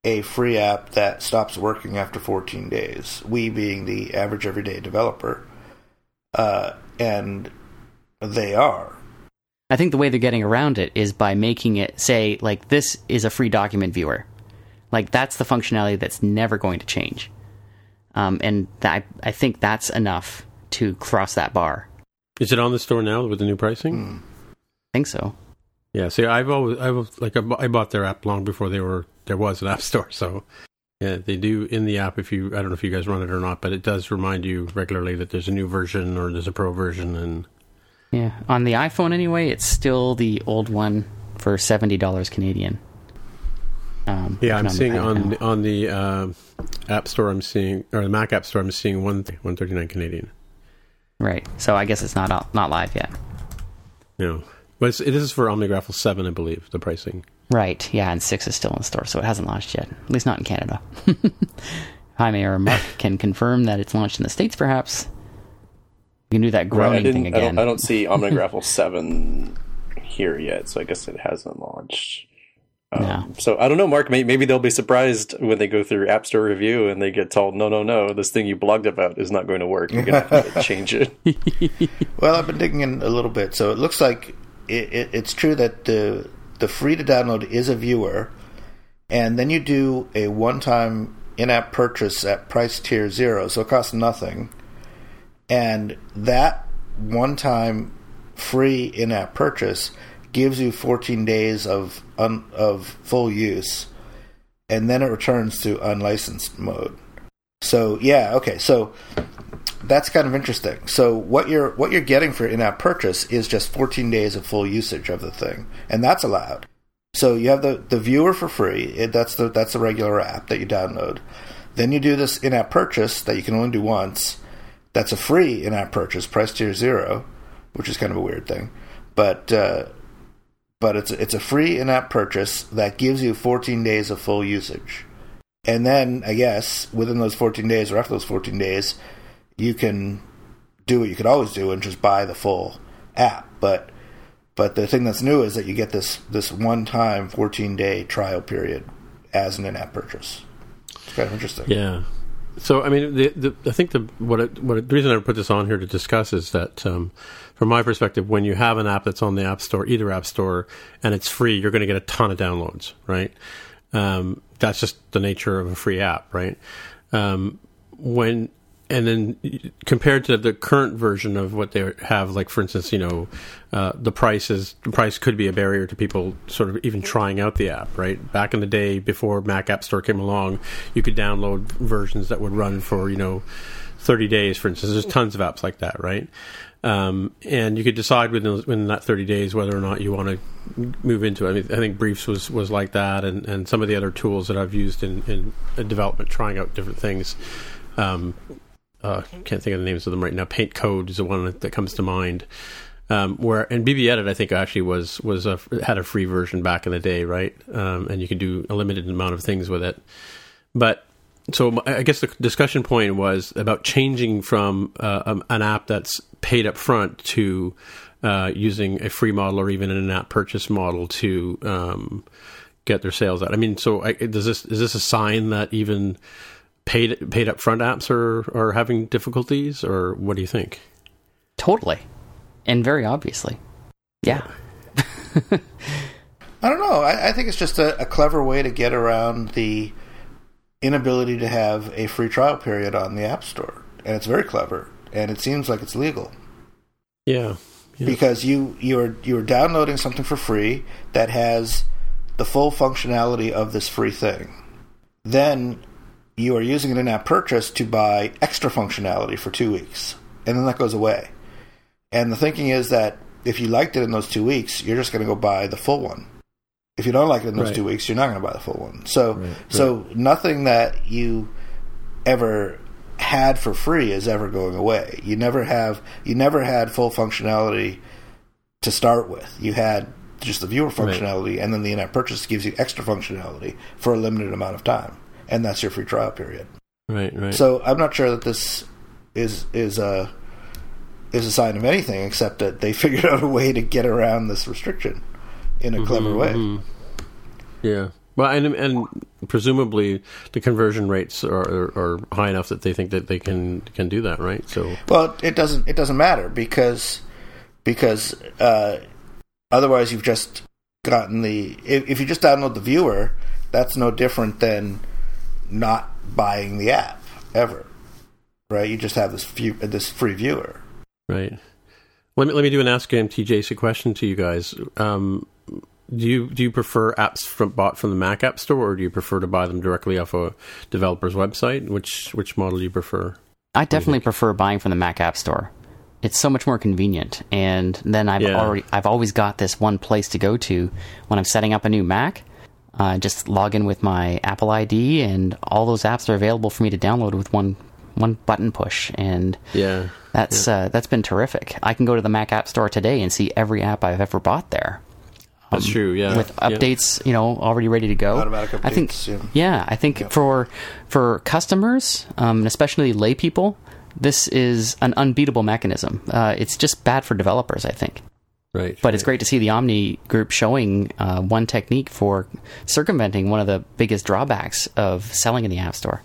a free app that stops working after 14 days. We being the average everyday developer, uh, and they are. I think the way they're getting around it is by making it say like this is a free document viewer. Like that's the functionality that's never going to change. Um, and that, I, I think that's enough to cross that bar. Is it on the store now with the new pricing? I think so. Yeah. See, I've always, I've like I bought their app long before they were there was an app store. So yeah, they do in the app. If you, I don't know if you guys run it or not, but it does remind you regularly that there's a new version or there's a pro version, and Yeah, on the iPhone anyway, it's still the old one for seventy dollars Canadian. Um, yeah, I'm seeing on iPad the, on the uh, app store. I'm seeing or the Mac app store. I'm seeing one one thirty nine Canadian. right. So I guess it's not not live yet. No, but it's, this is for OmniGraffle seven, I believe. The pricing. Right. Yeah, and six is still in store, so it hasn't launched yet. At least not in Canada. Jaime or Mark can confirm that it's launched in the states. Perhaps you can do that Right, groaning thing didn't, I, again. don't, I don't see OmniGraffle 7 here yet, so I guess it hasn't launched. Um, No. So I don't know, Mark. May, maybe they'll be surprised when they go through App Store review and they get told, "No, no, no, this thing you blogged about is not going to work. You're going to have to change it." Well, I've been digging in a little bit, so it looks like it, it, it's true that the the free to download is a viewer, and then you do a one time in app purchase at price tier zero, so it costs nothing, and that one time free in app purchase gives you 14 days of un, of full use, and then it returns to unlicensed mode. So yeah, okay, so that's kind of interesting. So what you're what you're getting for in-app purchase is just 14 days of full usage of the thing, and that's allowed. So you have the, the viewer for free. It, that's the that's the regular app that you download. Then you do this in-app purchase that you can only do once. That's a free in-app purchase, price tier zero, which is kind of a weird thing, but uh, but it's it's a free in-app purchase that gives you 14 days of full usage. And then I guess within those 14 days or after those 14 days, you can do what you could always do and just buy the full app. But but the thing that's new is that you get this this one time 14 day trial period as an in-app purchase. It's kind of interesting. Yeah. So I mean, the, the, I think the what it, what it, the reason I put this on here to discuss is that um, from my perspective, when you have an app that's on the App Store, either App Store, and it's free, you're going to get a ton of downloads, right? Um, that's just the nature of a free app, right? Um, when and then compared to the current version of what they have, like for instance, you know, uh, the price is the price could be a barrier to people sort of even trying out the app, right? Back in the day, before Mac App Store came along, you could download versions that would run for you know. 30 days, for instance. There's tons of apps like that, right? Um, and you could decide within, within that 30 days whether or not you want to move into it. I mean, I think Briefs was, was like that, and, and some of the other tools that I've used in, in development, trying out different things. Um, uh, can't think of the names of them right now. Paint Code is the one that, that comes to mind. Um, where and BB Edit, I think actually was was a, had a free version back in the day, right? Um, and you can do a limited amount of things with it. But so I guess the discussion point was about changing from uh, um, an app that's paid up front to uh, using a free model or even an in-app purchase model to um, get their sales out. I mean, so I, does this is this a sign that even paid paid up front apps are are having difficulties, or what do you think? Totally, and very obviously, yeah. I don't know. I, I think it's just a, a clever way to get around the inability to have a free trial period on the App Store, and it's very clever, and it seems like it's legal. Yeah, yeah. because you you're you're downloading something for free that has the full functionality of this free thing. Then you are using an in-app purchase to buy extra functionality for two weeks, and then that goes away. And the thinking is that if you liked it in those two weeks, you're just going to go buy the full one. If you don't like it in those Right. two weeks, you're not going to buy the full one. So, Right, so nothing that you ever had for free is ever going away. You never have you never had full functionality to start with. You had just the viewer functionality, and then the in-app purchase gives you extra functionality for a limited amount of time, and that's your free trial period. right, right. So I'm not sure that this is is a is a sign of anything except that they figured out a way to get around this restriction in a mm-hmm, clever way. Mm-hmm. Yeah. Well, and and presumably the conversion rates are, are, are high enough that they think that they can can do that, right? So Well, it doesn't. It doesn't matter because because uh, otherwise you've just gotten the. If, if you just download the viewer, that's no different than not buying the app ever, right? You just have this view, this free viewer. right. Let me let me do an ask MTJ question to you guys. Um, do you do you prefer apps from bought from the Mac App Store, or do you prefer to buy them directly off a developer's website? Which which model do you prefer? I definitely prefer buying from the Mac App Store. It's so much more convenient, and then I've Yeah. already I've always got this one place to go to when I'm setting up a new Mac. Uh, just log in with my Apple ID, and all those apps are available for me to download with one one button push, and Yeah, that's uh, that's been terrific. I can go to the Mac App Store today and see every app I've ever bought there that's true. Yeah, with Yeah. updates, you know, already ready to go. Automatic I think, updates, yeah. I think for for customers, um, and especially lay people, this is an unbeatable mechanism. Uh, it's just bad for developers, I think. Right, But it's great to see the Omni group showing uh, one technique for circumventing one of the biggest drawbacks of selling in the App Store.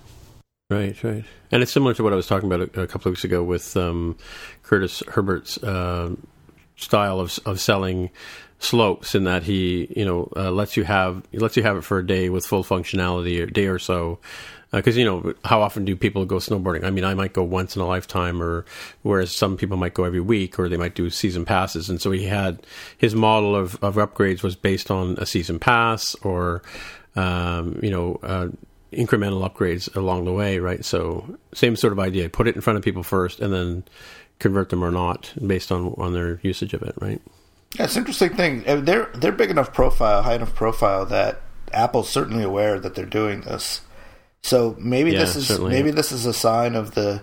Right, right. And it's similar to what I was talking about a, a couple of weeks ago with um, Curtis Herbert's uh, style of of selling slopes, in that he you know uh, lets you have lets you have it for a day with full functionality, a day or so. Because you know how often do people go snowboarding? I mean, I might go once in a lifetime, or whereas some people might go every week, or they might do season passes. And so he had his model of, of upgrades was based on a season pass, or um, you know, uh, incremental upgrades along the way, right? So same sort of idea. Put it in front of people first, and then convert them or not based on on their usage of it, right? Yeah, it's an interesting thing. Uh, They're they're big enough profile, high enough profile that Apple's certainly aware that they're doing this. So maybe Yeah, this is certainly. maybe this is a sign of the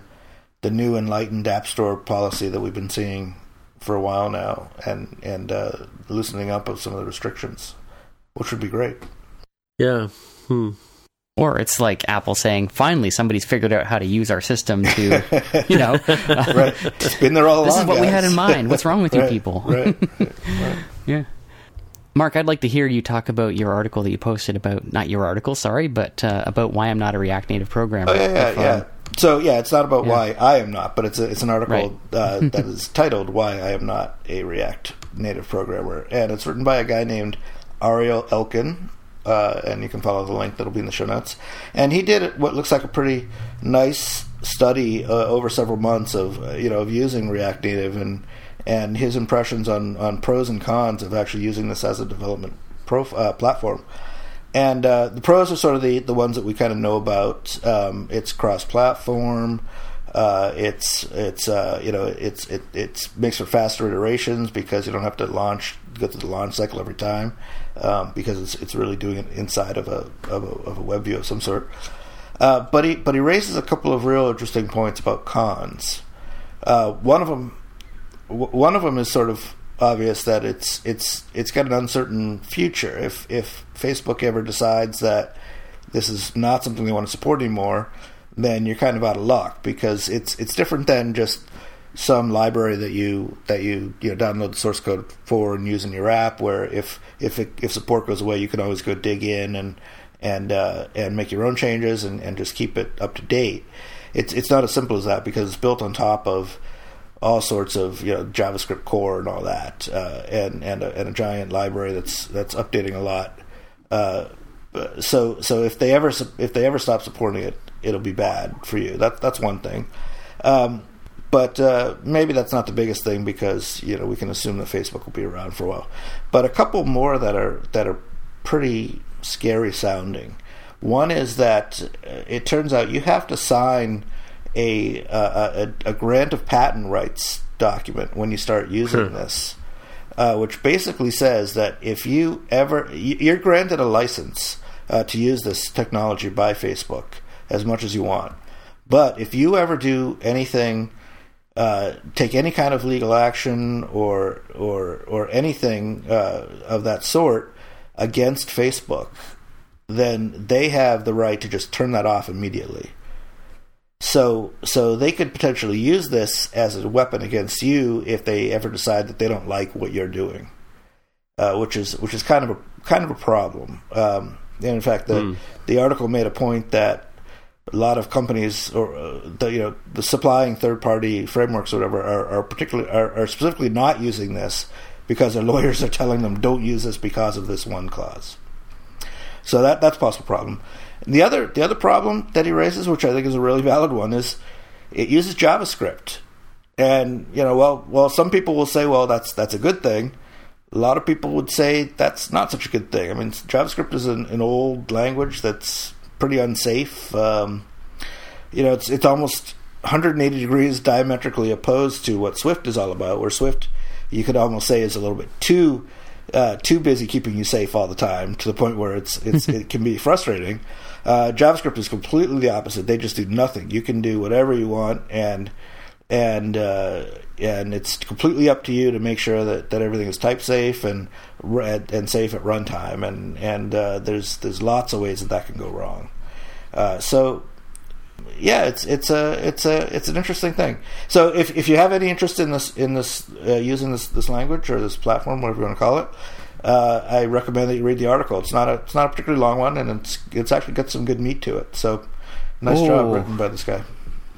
the new enlightened App Store policy that we've been seeing for a while now, and and uh, loosening up of some of the restrictions, which would be great. Yeah. Hmm. Or it's like Apple saying, finally, somebody's figured out how to use our system to, you know, Right, it's been there all along. this is what we had in mind. What's wrong with you people? right, right. Yeah. Mark, I'd like to hear you talk about your article that you posted about, not your article, sorry, but uh, about why I'm not a React Native programmer. Oh yeah, yeah, If, um, yeah. So yeah, it's not about yeah. why I am not, but it's a, it's an article Right. uh, that is titled "Why I Am Not a React Native Programmer," and it's written by a guy named Ariel Elkin, uh, and you can follow the link that'll be in the show notes. And he did what looks like a pretty nice study uh, over several months of uh, you know of using React Native and and his impressions on on pros and cons of actually using this as a development prof- uh, platform. And uh, the pros are sort of the, the ones that we kind of know about. Um, it's cross-platform. Uh, it's it's uh, you know it's it it's makes for faster iterations because you don't have to launch go through the launch cycle every time um, because it's it's really doing it inside of a of a, of a web view of some sort. Uh, but he but he raises a couple of real interesting points about cons. Uh, one of them w- one of them is sort of obvious that it's it's it's got an uncertain future. If if Facebook ever decides that this is not something they want to support anymore, then you're kind of out of luck because it's it's different than just some library that you that you you know download the source code for and use in your app. Where if if it, if support goes away, you can always go dig in and and uh, and make your own changes and, and just keep it up to date. It's it's not as simple as that because it's built on top of all sorts of you know JavaScript core and all that, uh, and and a, and a giant library that's that's updating a lot. Uh, so so if they ever if they ever stop supporting it, it'll be bad for you. That that's one thing. Um, but uh, maybe that's not the biggest thing because you know we can assume that Facebook will be around for a while. But a couple more that are that are pretty scary sounding. One is that uh, it turns out you have to sign a uh, a, a grant of patent rights document when you start using this, uh, which basically says that if you ever you're granted a license uh, to use this technology by Facebook as much as you want, but if you ever do anything uh, take any kind of legal action or or or anything uh, of that sort against Facebook, then they have the right to just turn that off immediately. So so they could potentially use this as a weapon against you if they ever decide that they don't like what you're doing, uh, which is which is kind of a kind of a problem. Um, and in fact, the Mm. the article made a point that a lot of companies or uh, the you know the supplying third party frameworks or whatever are, are particularly are, are specifically not using this because their lawyers are telling them don't use this because of this one clause. So that that's a possible problem. And the other the other problem that he raises, which I think is a really valid one, is it uses JavaScript. And you know, well, well, some people will say, well, that's that's a good thing. A lot of people would say that's not such a good thing. I mean, JavaScript is an, an old language that's pretty unsafe. Um, you know, it's it's almost 180 degrees diametrically opposed to what Swift is all about. Where Swift, you could almost say, is a little bit too uh, too busy keeping you safe all the time to the point where it's it's it can be frustrating. Uh, JavaScript is completely the opposite. They just do nothing. You can do whatever you want, and and uh, and it's completely up to you to make sure that, that everything is type safe and and, and safe at runtime. And and uh, there's there's lots of ways that that can go wrong. Uh, so yeah, it's it's a it's a it's an interesting thing. So if if you have any interest in this in this uh, using this this language or this platform, whatever you want to call it, uh, I recommend that you read the article. It's not a it's not a particularly long one, and it's it's actually got some good meat to it. So nice job written by this guy.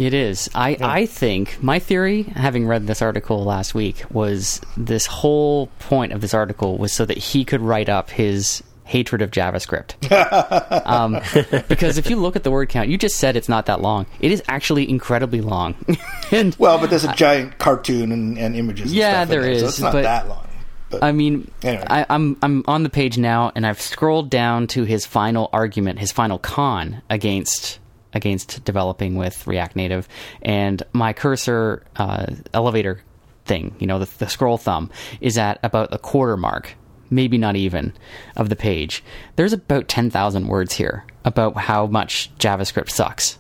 It is. I, I think my theory, having read this article last week, was this whole point of this article was so that he could write up his hatred of JavaScript. um, because if you look at the word count, you just said it's not that long. It is actually incredibly long. and Well, but there's a giant cartoon and, and images. And Yeah, there so it's not but- that long. But I mean, Anyway. I, I'm I'm on the page now, and I've scrolled down to his final argument, his final con against against developing with React Native, and my cursor uh, elevator thing, you know, the, the scroll thumb is at about a quarter mark, maybe not even, of the page. There's about ten thousand words here about how much JavaScript sucks.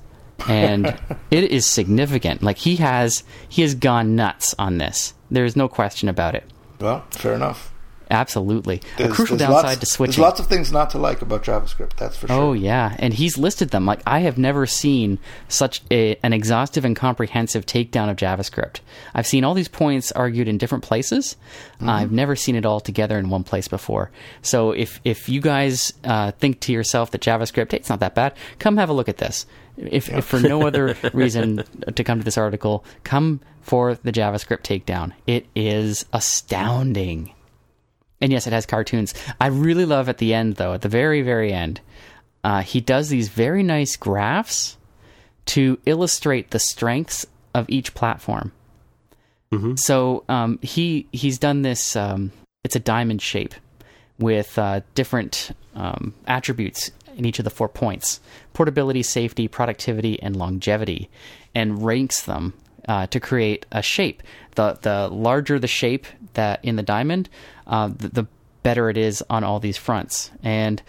and it is significant. Like he has, he has gone nuts on this. There is no question about it. well, fair enough. Absolutely. There's, a crucial downside lots, to There's lots of things not to like about JavaScript. That's for sure. Oh yeah, and he's listed them. Like I have never seen such a, an exhaustive and comprehensive takedown of JavaScript. I've seen all these points argued in different places. Mm-hmm. I've never seen it all together in one place before. So if if you guys uh, think to yourself that JavaScript, hey, it's not that bad, come have a look at this. If, if for no other reason to come to this article, come for the JavaScript takedown. It is astounding. And yes, it has cartoons. I really love at the end, though, at the very, very end, uh, he does these very nice graphs to illustrate the strengths of each platform. So um, he he's done this. Um, it's a diamond shape with uh, different um, attributes in each of the four points: portability, safety, productivity, and longevity, and ranks them uh, to create a shape. the The larger the shape that in the diamond, uh, the, the better it is on all these fronts. And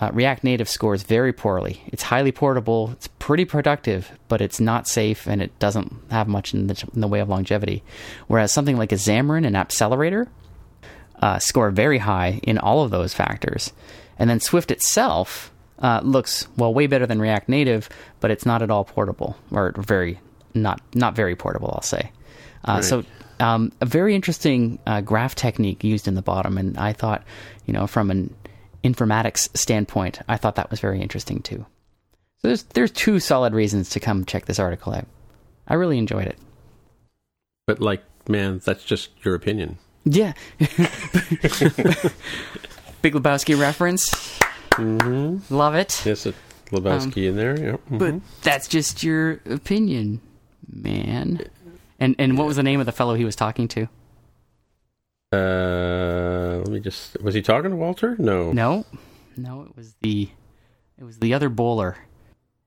uh, React Native scores very poorly. It's highly portable. It's pretty productive, but it's not safe and it doesn't have much in the, in the way of longevity. Whereas something like a Xamarin and Appcelerator uh, score very high in all of those factors. And then Swift itself uh, looks well way better than React Native, but it's not at all portable or very not not very portable. I'll say. Uh, So um, a very interesting uh, graph technique used in the bottom, and I thought, you know, from an informatics standpoint, I thought that was very interesting too. So there's there's two solid reasons to come check this article out. I really enjoyed it. But like, man, that's just your opinion. Yeah. Big Lebowski reference. Mm-hmm. Love it. Yes, a Lebowski in there. Yeah. mhm. But that's just your opinion, man. And and what was the name of the fellow he was talking to? Uh, let me just. Was he talking to Walter? No. No, no, it was the it was the other bowler,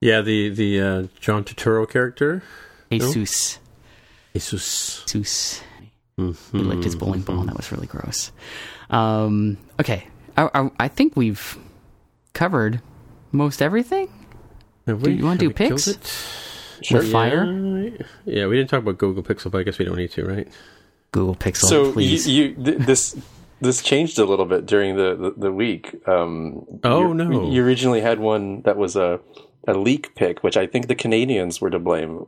Yeah, the the uh, John Turturro character. Jesus. Jesus. Jesus. Mm-hmm. He licked his bowling ball, and that was really gross. Um, okay, I, I, I think we've covered most everything. Have Do you wanna do we killed picks? It? Or fire? Yeah, yeah, we didn't talk about Google Pixel, but I guess we don't need to, right? Google Pixel, so you, please. you th- this this changed a little bit during the the, the week. Um, Oh, you, no. You originally had one that was a a leak pick, which I think the Canadians were to blame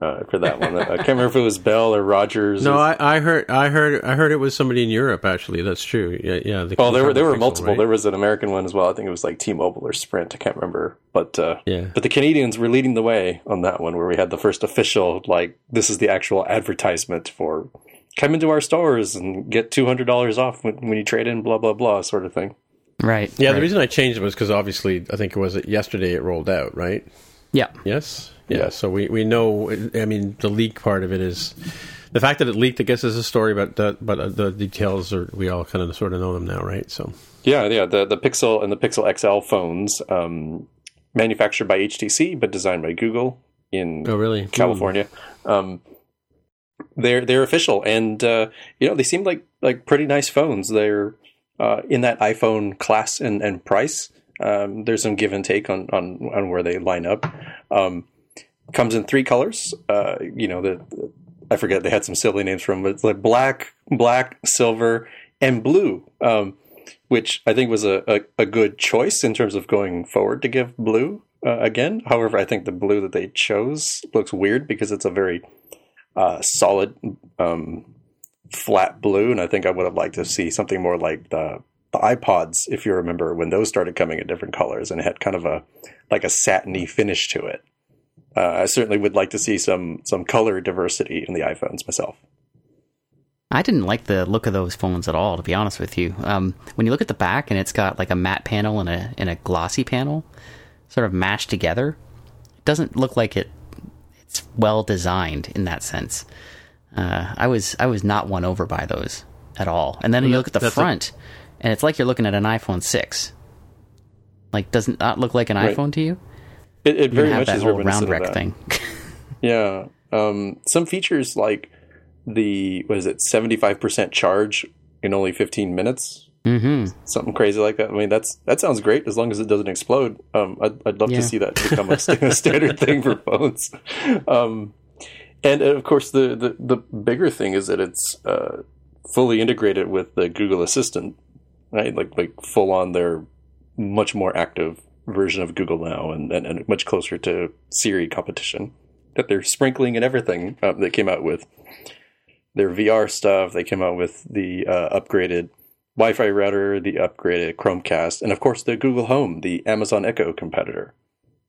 uh, for that one. I can't remember if it was Bell or Rogers. No, I, I heard, I heard, I heard it was somebody in Europe. Actually, that's true. Yeah, yeah. The, well, there were there were multiple. right? There was an American one as well. I think it was like T-Mobile or Sprint. I can't remember, but uh, Yeah. But the Canadians were leading the way on that one, where we had the first official like this is the actual advertisement for come into our stores and get two hundred dollars off when, when you trade in, blah blah blah, sort of thing. Right. Yeah, right. the reason I changed it was because obviously I think it was yesterday it rolled out, right? Yeah. Yes. Yeah. Yeah. So we, we know. I mean, the leak part of it is the fact that it leaked. I guess is a story, but the, but uh, the details are we all kind of sort of know them now, right? So Yeah, yeah. The the Pixel and the Pixel XL phones, um, manufactured by HTC but designed by Google in oh really California. Um, they're they're official, and uh, you know they seem like like pretty nice phones. They're uh, in that iPhone class and, and price. Um, there's some give and take on, on, on where they line up. Um, comes in three colors. Uh, you know the I forget they had some silly names from, but it's like black, black, silver, and blue. Um, which I think was a, a, a good choice in terms of going forward to give blue uh, again. However, I think the blue that they chose looks weird because it's a very uh, solid, um, flat blue, and I think I would have liked to see something more like the the iPods, if you remember when those started coming in different colors and it had kind of a like a satiny finish to it. Uh, I certainly would like to see some some color diversity in the iPhones myself. I didn't like the look of those phones at all, to be honest with you. Um, when you look at the back and it's got like a matte panel and a and a glossy panel, sort of mashed together, it doesn't look like it. It's well designed in that sense. Uh, I was I was not won over by those at all. And then you look at the that's a- front, and it's like you're looking at an iPhone six. Like, doesn't that look like an Right. iPhone to you? It, it very much that is whole round that. thing. Yeah. Um, some features like the what is it, seventy five percent charge in only fifteen minutes. mm-hmm. Something crazy like that. I mean, that's that sounds great as long as it doesn't explode. Um, I'd, I'd love Yeah. to see that become a, a standard thing for phones. Um, and uh, of course, the, the the bigger thing is that it's uh, fully integrated with the Google Assistant, right? Like like full on their much more active version of Google now, and, and, and much closer to Siri competition that they're sprinkling and everything. Uh, they came out with their VR stuff. They came out with the uh, upgraded Wi-Fi router, the upgraded Chromecast, and of course the Google Home, the Amazon Echo competitor,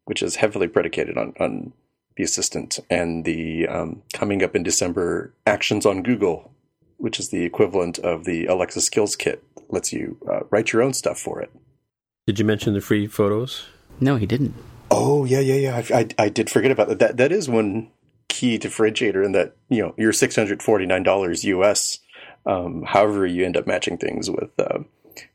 which is heavily predicated on, on the Assistant and the um, coming up in December Actions on Google, which is the equivalent of the Alexa Skills Kit, lets you uh, write your own stuff for it. Did you mention the free photos? No, he didn't. Oh yeah, yeah, yeah. I, I, I did forget about that. That that is one key differentiator in that you know you're six hundred forty nine dollars US. Um, however, you end up matching things with uh,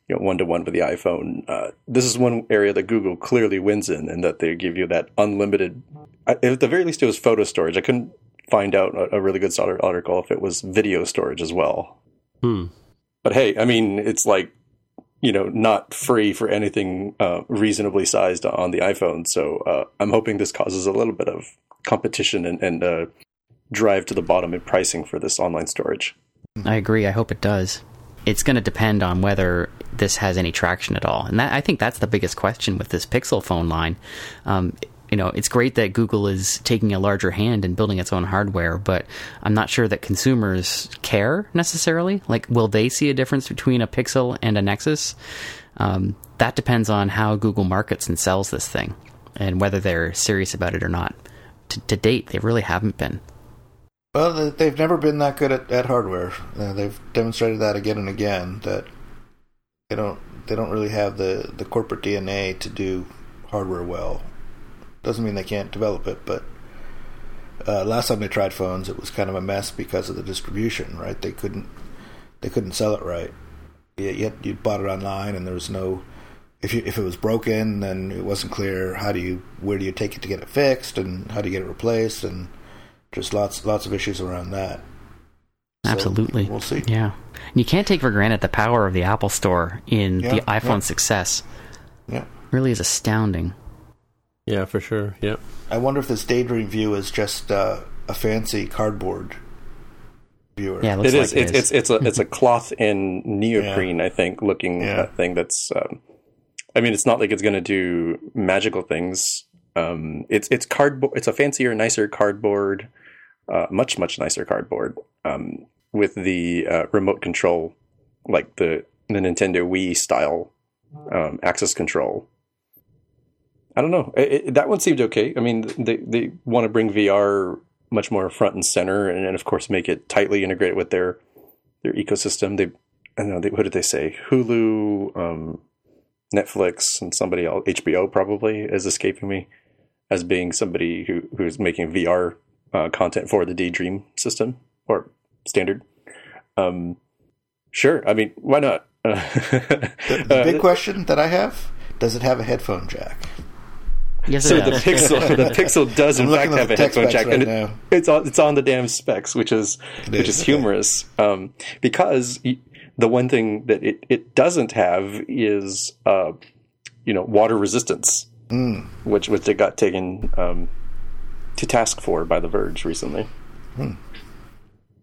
you know one to one with the iPhone. Uh, this is one area that Google clearly wins in, and that they give you that unlimited. I- At the very least, it was photo storage. I couldn't find out a, a really good article if it was video storage as well. Hmm. But hey, I mean, it's like you know not free for anything uh, reasonably sized on the iPhone. So uh, I'm hoping this causes a little bit of competition and, and uh, drive to the bottom in pricing for this online storage. I agree. I hope it does. It's going to depend on whether this has any traction at all, and that, I think that's the biggest question with this Pixel phone line. Um, you know, it's great that Google is taking a larger hand in building its own hardware, but I'm not sure that consumers care necessarily. Like, will they see a difference between a Pixel and a Nexus? Um, that depends on how Google markets and sells this thing, and whether they're serious about it or not. To, to date, they really haven't been. Well, they- they've never been that good at, at hardware. Uh, they've demonstrated that again and again that they don't they don't really have the, the corporate DNA to do hardware well. Doesn't mean they can't develop it, but uh, last time they tried phones, it was kind of a mess because of the distribution. Right? They couldn't they couldn't sell it right. You, you, you bought it online, and there was no if you, if it was broken, then it wasn't clear how do you where do you take it to get it fixed, and how do you get it replaced, and just lots lots of issues around that. So, Absolutely. we'll see. Yeah. And you can't take for granted the power of the Apple Store in Yeah, the iPhone yeah. success. Yeah. Really is astounding. Yeah, for sure. Yeah. I wonder if this Daydream View is just uh, a fancy cardboard viewer. Yeah, it looks It like is. It's it's it's a it's a cloth in neoprene, I think, looking Yeah. uh, thing. That's. Um, I mean, it's not like it's going to do magical things. Um, it's it's cardboard. It's a fancier, nicer cardboard, uh, much much nicer cardboard um, with the uh, remote control, like the the Nintendo Wii style um, access control. I don't know. It, it, that one seemed okay. I mean, they they want to bring VR much more front and center, and, and of course make it tightly integrated with their their ecosystem. They, I don't know, they, what did they say? Hulu, um, Netflix, and somebody else, HBO probably is escaping me as being somebody who who's making VR uh, content for the Daydream system or standard. Um, sure. I mean, why not? The, the big question that I have: Does it have a headphone jack? Yes, So the. Pixel, the Pixel does in I'm fact have a headphone jack, right and it- it's on it's on the damn specs, which is which is, is humorous. Um, because the one thing that it, it doesn't have is uh, you know water resistance, Mm. which which it got taken um, to task for by The Verge recently.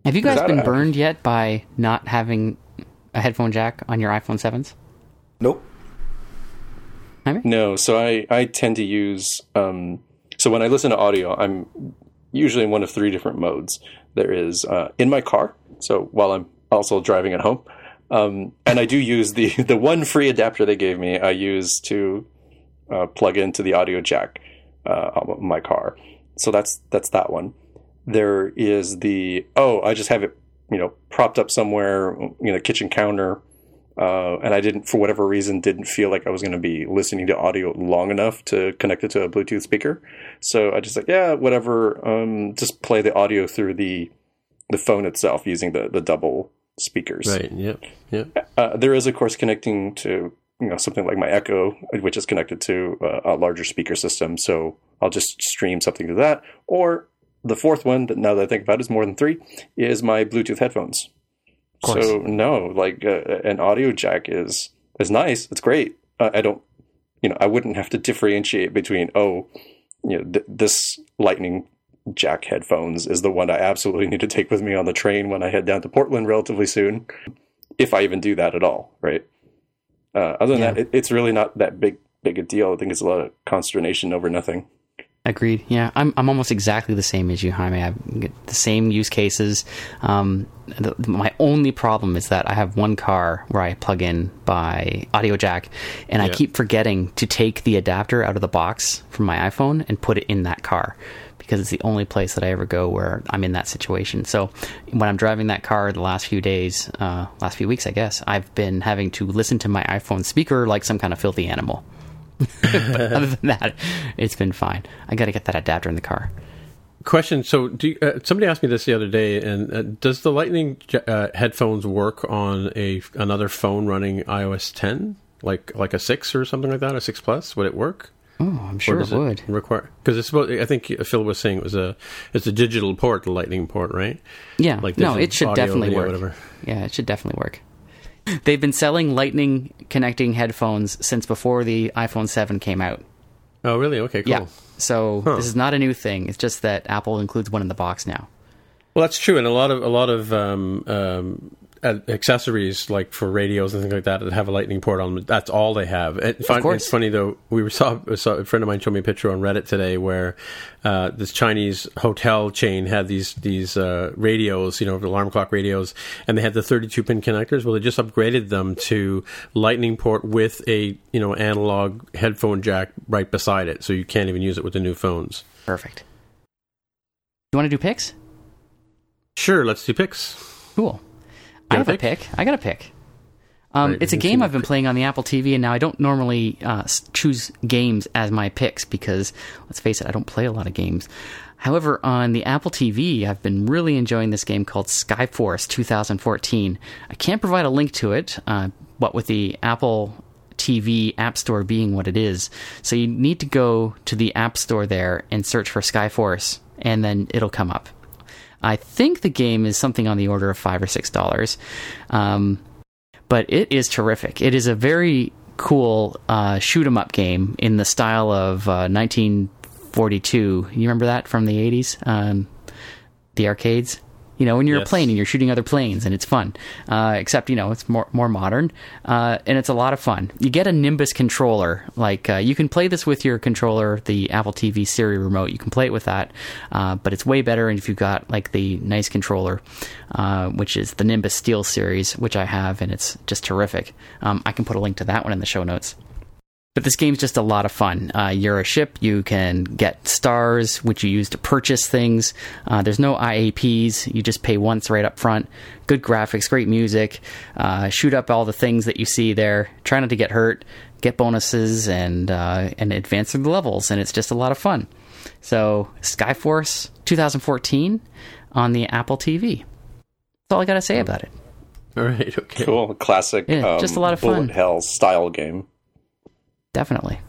Have you guys been a- burned yet by not having a headphone jack on your iPhone sevens? Nope. No, so I, I tend to use um, so when I listen to audio, I'm usually in one of three different modes. There is uh, in my car, so while I'm also driving at home, um, and I do use the the one free adapter they gave me. I use to uh, plug into the audio jack uh, on my car. So that's that's that one. There is the oh, I just have it you know propped up somewhere, you know, kitchen counter uh, and I didn't, for whatever reason, didn't feel like I was going to be listening to audio long enough to connect it to a Bluetooth speaker. So I just like, yeah, whatever. Um, just play the audio through the the phone itself using the the double speakers. Right. Yep. Yep. Uh, there is, of course, connecting to you know something like my Echo, which is connected to uh, a larger speaker system. So I'll just stream something to that. Or the fourth one, that now that I think about it, is more than three, is my Bluetooth headphones. So no, like uh, an audio jack is is nice. It's great. Uh, I don't, you know, I wouldn't have to differentiate between oh, you know, th- this Lightning jack headphones is the one I absolutely need to take with me on the train when I head down to Portland relatively soon, if I even do that at all. Right. Uh, other than Yeah. that, it, it's really not that big big a deal. I think it's a lot of consternation over nothing. Agreed. Yeah, I'm I'm almost exactly the same as you, Jaime. I get the same use cases. Um, the, my only problem is that I have one car where I plug in by audio jack, and I keep forgetting to take the adapter out of the box from my iPhone and put it in that car because it's the only place that I ever go where I'm in that situation. So when I'm driving that car the last few days, uh, last few weeks, I guess, I've been having to listen to my iPhone speaker like some kind of filthy animal. but other than that, it's been fine. I got to get that adapter in the car. Question. So, do you, uh, somebody asked me this the other day, and uh, does the Lightning uh, headphones work on a another phone running iOS 10, like like a six or something like that, a six plus? Would it work? Oh, I'm sure it would. require because it's supposed. I think Phil was saying it was a it's a digital port, the Lightning port, right? Yeah, Like no, it should definitely work. whatever. Yeah, it should definitely work. They've been selling Lightning connecting headphones since before the iPhone 7 came out. Oh, really? Okay, cool. Yeah. So this is not a new thing. It's just that Apple includes one in the box now. Well, that's true, and a lot of a lot of um, um, uh, accessories like for radios and things like that that have a lightning port on them. That's all they have. It, fun, course. It's funny though. We saw, saw a friend of mine showed me a picture on Reddit today where uh, this Chinese hotel chain had these these uh, radios, you know, alarm clock radios, and they had the 32 pin connectors. Well, they just upgraded them to lightning port with a you know analog headphone jack right beside it, so you can't even use it with the new phones. Perfect. You want to do picks? Sure, let's do picks. Cool. I got a have a pick? pick. I got a pick. Um, Right, it's a game I've been playing on the Apple TV, and now I don't normally uh, choose games as my picks because, let's face it, I don't play a lot of games. However, on the Apple TV, I've been really enjoying this game called Skyforce 2014. I can't provide a link to it, uh, what with the Apple TV App Store being what it is. So you need to go to the App Store there and search for Skyforce, and then it'll come up. I think the game is something on the order of five or six dollars, um, but it is terrific. It is a very cool uh, shoot 'em up game in the style of uh, 1942. You remember that from the 80s, um, the arcades? You know, when you're Yes. a plane and you're shooting other planes, and it's fun. Uh, except, you know, it's more more modern, uh, and it's a lot of fun. You get a Nimbus controller. Like uh, you can play this with your controller, the Apple TV Siri remote. You can play it with that, uh, but it's way better if you've got like the nice controller, uh, which is the Nimbus SteelSeries, which I have, and it's just terrific. Um, I can put a link to that one in the show notes. But this game's just a lot of fun. Uh, you're a ship. You can get stars, which you use to purchase things. Uh, there's no IAPs. You just pay once right up front. Good graphics, great music. Uh, shoot up all the things that you see there. Try not to get hurt. Get bonuses and uh, and advance through the levels, and it's just a lot of fun. So Skyforce 2014 on the Apple TV. That's all I got to say about it. All right. Okay. Cool, classic. Yeah, um, just a lot of bullet fun. hell style game. Definitely.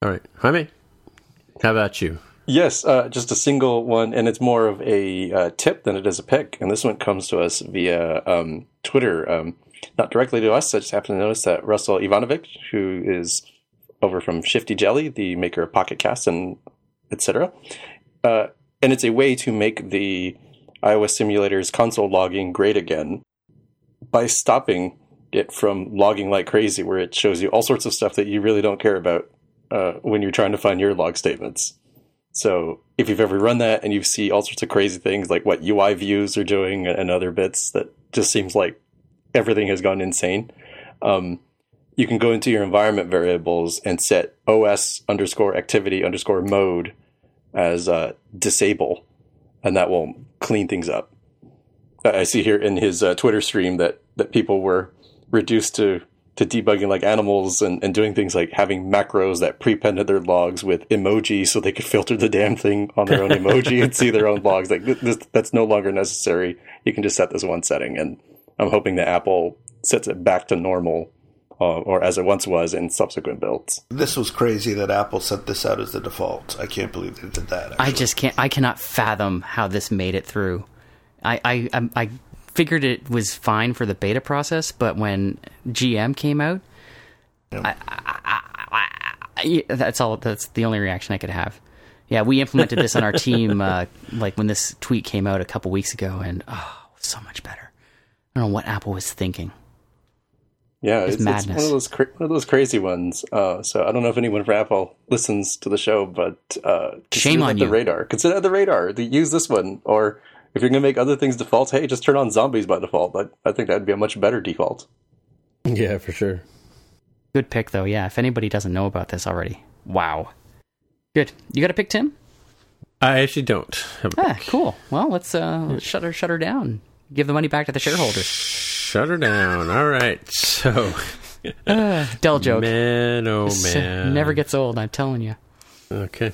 All right. Jaime, how about you? Yes, uh, just a single one, and it's more of a uh, tip than it is a pick. And this one comes to us via um, Twitter, um, not directly to us. I just happened to notice that Russell Ivanovic, who is over from Shifty Jelly, the maker of Pocket Cast and etc., uh, and it's a way to make the iOS simulator's console logging great again by stopping it from logging like crazy, where it shows you all sorts of stuff that you really don't care about uh, when you're trying to find your log statements. So if you've ever run that and you see all sorts of crazy things like what UI views are doing and other bits that just seems like everything has gone insane, um, you can go into your environment variables and set OS underscore activity underscore mode as uh, disable, and that will clean things up. I see here in his uh, Twitter stream that that people were reduced to to debugging like animals and, and doing things like having macros that prepended their logs with emoji so they could filter the damn thing on their own emoji and see their own logs. Like this, that's no longer necessary. You can just set this one setting, and I'm hoping that Apple sets it back to normal. Uh, or as it once was in subsequent builds. This was crazy that Apple set this out as the default. I can't believe they did that. I just can't. I cannot fathom how this made it through. I I I figured it was fine for the beta process, but when GM came out, I, I, I, I, that's all. That's the only reaction I could have. Yeah, we implemented this on our team, uh, like when this tweet came out a couple weeks ago, and oh, so much better. I don't know what Apple was thinking. Yeah, It's it's, it's madness. one of those cra- one of those crazy ones. Uh, so I don't know if anyone from Apple listens to the show, but uh, Shame on the you. radar. Consider the radar. The- Use this one, or if you're going to make other things default, hey, just turn on zombies by default. I, I think that'd be a much better default. Yeah, for sure. Good pick, though. Yeah, if anybody doesn't know about this already, wow. Good. You got a pick, Tim? I actually don't. Have a Ah, cool. Well, let's uh, shut her, shut her down. Give the money back to the shareholders. Shut her down. All right. So, Uh, Dell joke. man, oh This, man, Never gets old. I'm telling you. Okay.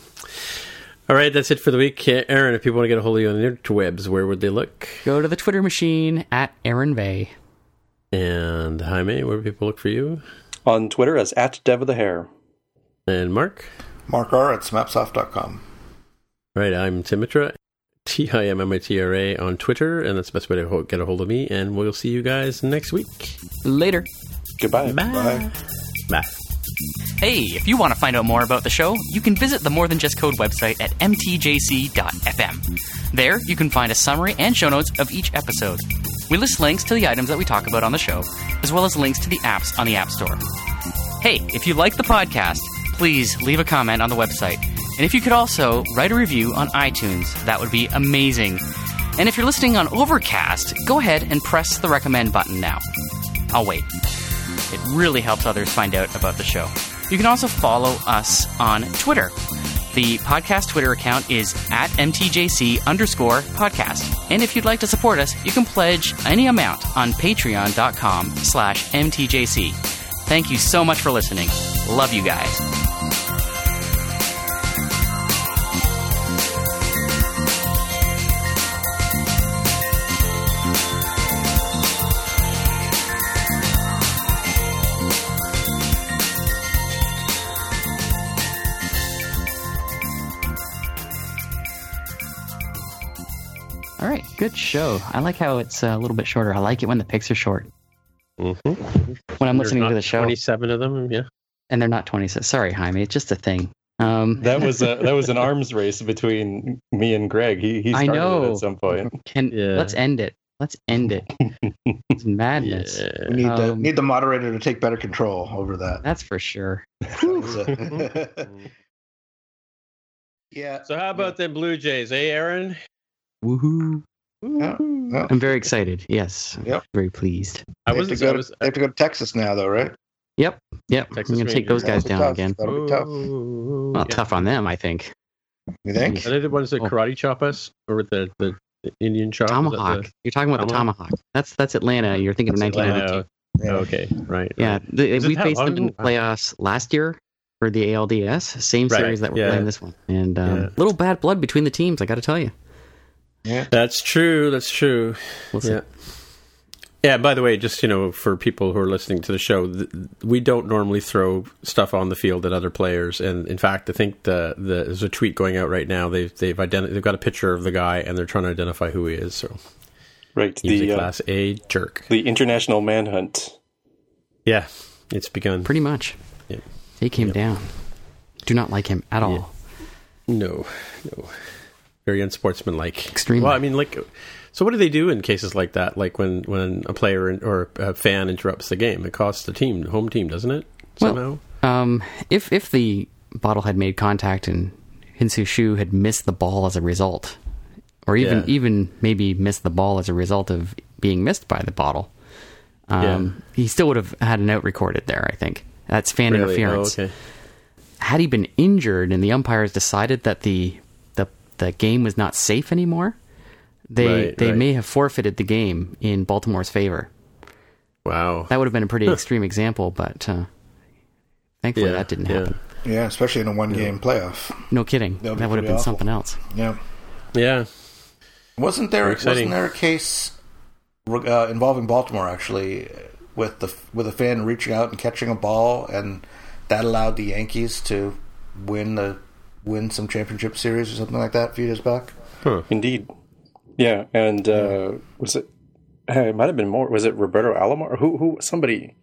All right, that's it for the week. Uh, Aaron, if people want to get a hold of you on the interwebs, where would they look? Go to the Twitter machine at Aaron Vegh. And Jaime, where do people look for you? On Twitter as at Dev of the Hair. And Mark? Mark R at smapsoft.com. All right, I'm Timitra, T I M M I T R A on Twitter, and that's the best way to get a hold of me. And we'll see you guys next week. Later. Goodbye. Bye. Bye. Bye. Hey, if you want to find out more about the show, you can visit the More Than Just Code website at mtjc.fm. There, you can find a summary and show notes of each episode. We list links to the items that we talk about on the show, as well as links to the apps on the App Store. Hey, if you like the podcast, please leave a comment on the website. And if you could also write a review on iTunes, that would be amazing. And if you're listening on Overcast, go ahead and press the recommend button now. I'll wait. It really helps others find out about the show. You can also follow us on Twitter. The podcast Twitter account is at MTJC underscore podcast. And if you'd like to support us, you can pledge any amount on patreon.com slash MTJC. Thank you so much for listening. Love you guys. Good show. I like how it's uh, a little bit shorter. I like it when the picks are short. Mm-hmm. When I'm listening to the show, 27 of them, yeah. and they're not 20. Sorry, Jaime. It's just a thing. Um, That was a that was an arms race between me and Greg. He he I started it know. at some point. can Yeah. let's end it. Let's end it. It's madness. We need the Um, need the moderator to take better control over that. That's for sure. That was a- yeah. So how about them Blue Jays, eh, Aaron? Woohoo! Yeah, yeah. I'm very excited. Yes. Yep. Very pleased. I They have, to wasn't. go I to, was, they have to go to Texas now, though, right? Yep. Texas I'm gonna take those guys That'll down tough. again. That'll be tough. Ooh, Well, yeah. tough on them, I think. You think? Are they the ones that Oh. karate chop us, or the the, the Indian chop? Tomahawk. the- You're talking about the Tomahawk? tomahawk. That's that's Atlanta. You're thinking of That's 1992. Atlanta. Oh, okay, right. Yeah, right. the, we that faced them in the playoffs last year for the ALDS. Same Right, series that we're yeah. playing this one, and um, Yeah. little bad blood between the teams. I got to tell you. That's true. That's true. We'll. Yeah. Yeah. By the way, just you know, for people who are listening to the show, th- we don't normally throw stuff on the field at other players. And in fact, I think the, the there's a tweet going out right now. They've they've identi- they've got a picture of the guy, and they're trying to identify who he is. So Right. he's The a uh, class A jerk. the international manhunt. Yeah, it's begun. Pretty much. Yeah. Take him down. Do not like him at all. No, no. Very unsportsmanlike. Extremely. Well, I mean, like, so what do they do in cases like that? Like when when a player or a fan interrupts the game, it costs the team, the home team, doesn't it? Well, Um, if if the bottle had made contact and Hinsu Shu had missed the ball as a result, or even Yeah. even maybe missed the ball as a result of being missed by the bottle, um, he still would have had an out recorded there. I think that's fan Really? interference. Oh, okay. Had he been injured and the umpires decided that the the the game was not safe anymore, they Right, they right. may have forfeited the game in Baltimore's favor. Wow. That would have been a pretty extreme example, but uh, thankfully Yeah, that didn't yeah. happen. Yeah, especially in a one game playoff. No kidding. That would That would have been awful. something else. Yeah. Yeah. Wasn't there wasn't there a case uh, involving Baltimore actually with the with a fan reaching out and catching a ball and that allowed the Yankees to win the win some championship series or something like that a few years back? Indeed. Yeah, and uh, was it? It might have been more. Was it Roberto Alomar? Who? Who? Somebody?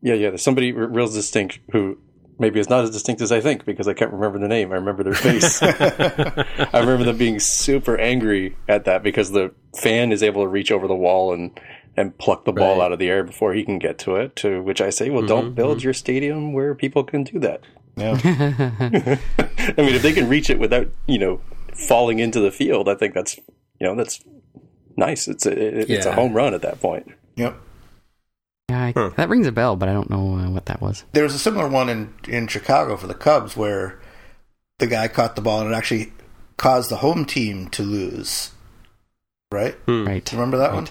Yeah, yeah. There's somebody r- real distinct who maybe is not as distinct as I think because I can't remember the name. I remember their face. I remember them being super angry at that because the fan is able to reach over the wall and and pluck the ball Right. out of the air before he can get to it. To which I say, well, don't build your stadium where people can do that. Yeah. I mean, if they can reach it without, you know, falling into the field, I think that's, you know, that's nice. It's a it, it's a home run at that point. yep. Yeah, I, Huh. that rings a bell, but I don't know uh, what that was. There was a similar one in in Chicago for the Cubs where the guy caught the ball and it actually caused the home team to lose. Right? Right. Do you remember that Right. one?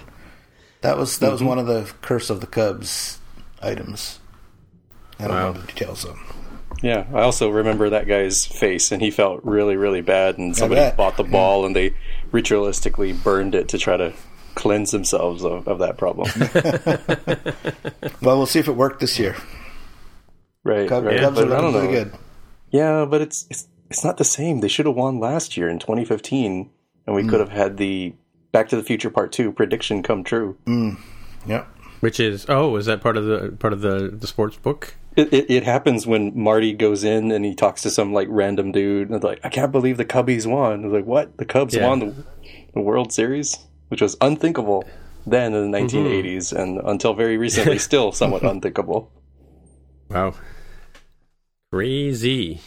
That was that was Mm-hmm. one of the curse of the Cubs items. I don't Wow. know the details though. Yeah, I also remember that guy's face, and he felt really, really bad. And somebody bought the ball, and they ritualistically burned it to try to cleanse themselves of, of that problem. Well, we'll see if it worked this year. right? Cubs, right. Cubs But are I looking pretty good. Yeah, but it's it's it's not the same. They should have won last year in 2015, and we mm. could have had the Back to the Future Part Two prediction come true. Mm. Yep. Which is oh, is that part of the part of the the sports book? It, it, it happens when Marty goes in and he talks to some like random dude and like, I can't believe the Cubbies won. I was like, what? The Cubs Yeah. won the, the World Series, which was unthinkable then in the Mm-hmm. 1980s and until very recently still somewhat unthinkable. Wow. Crazy.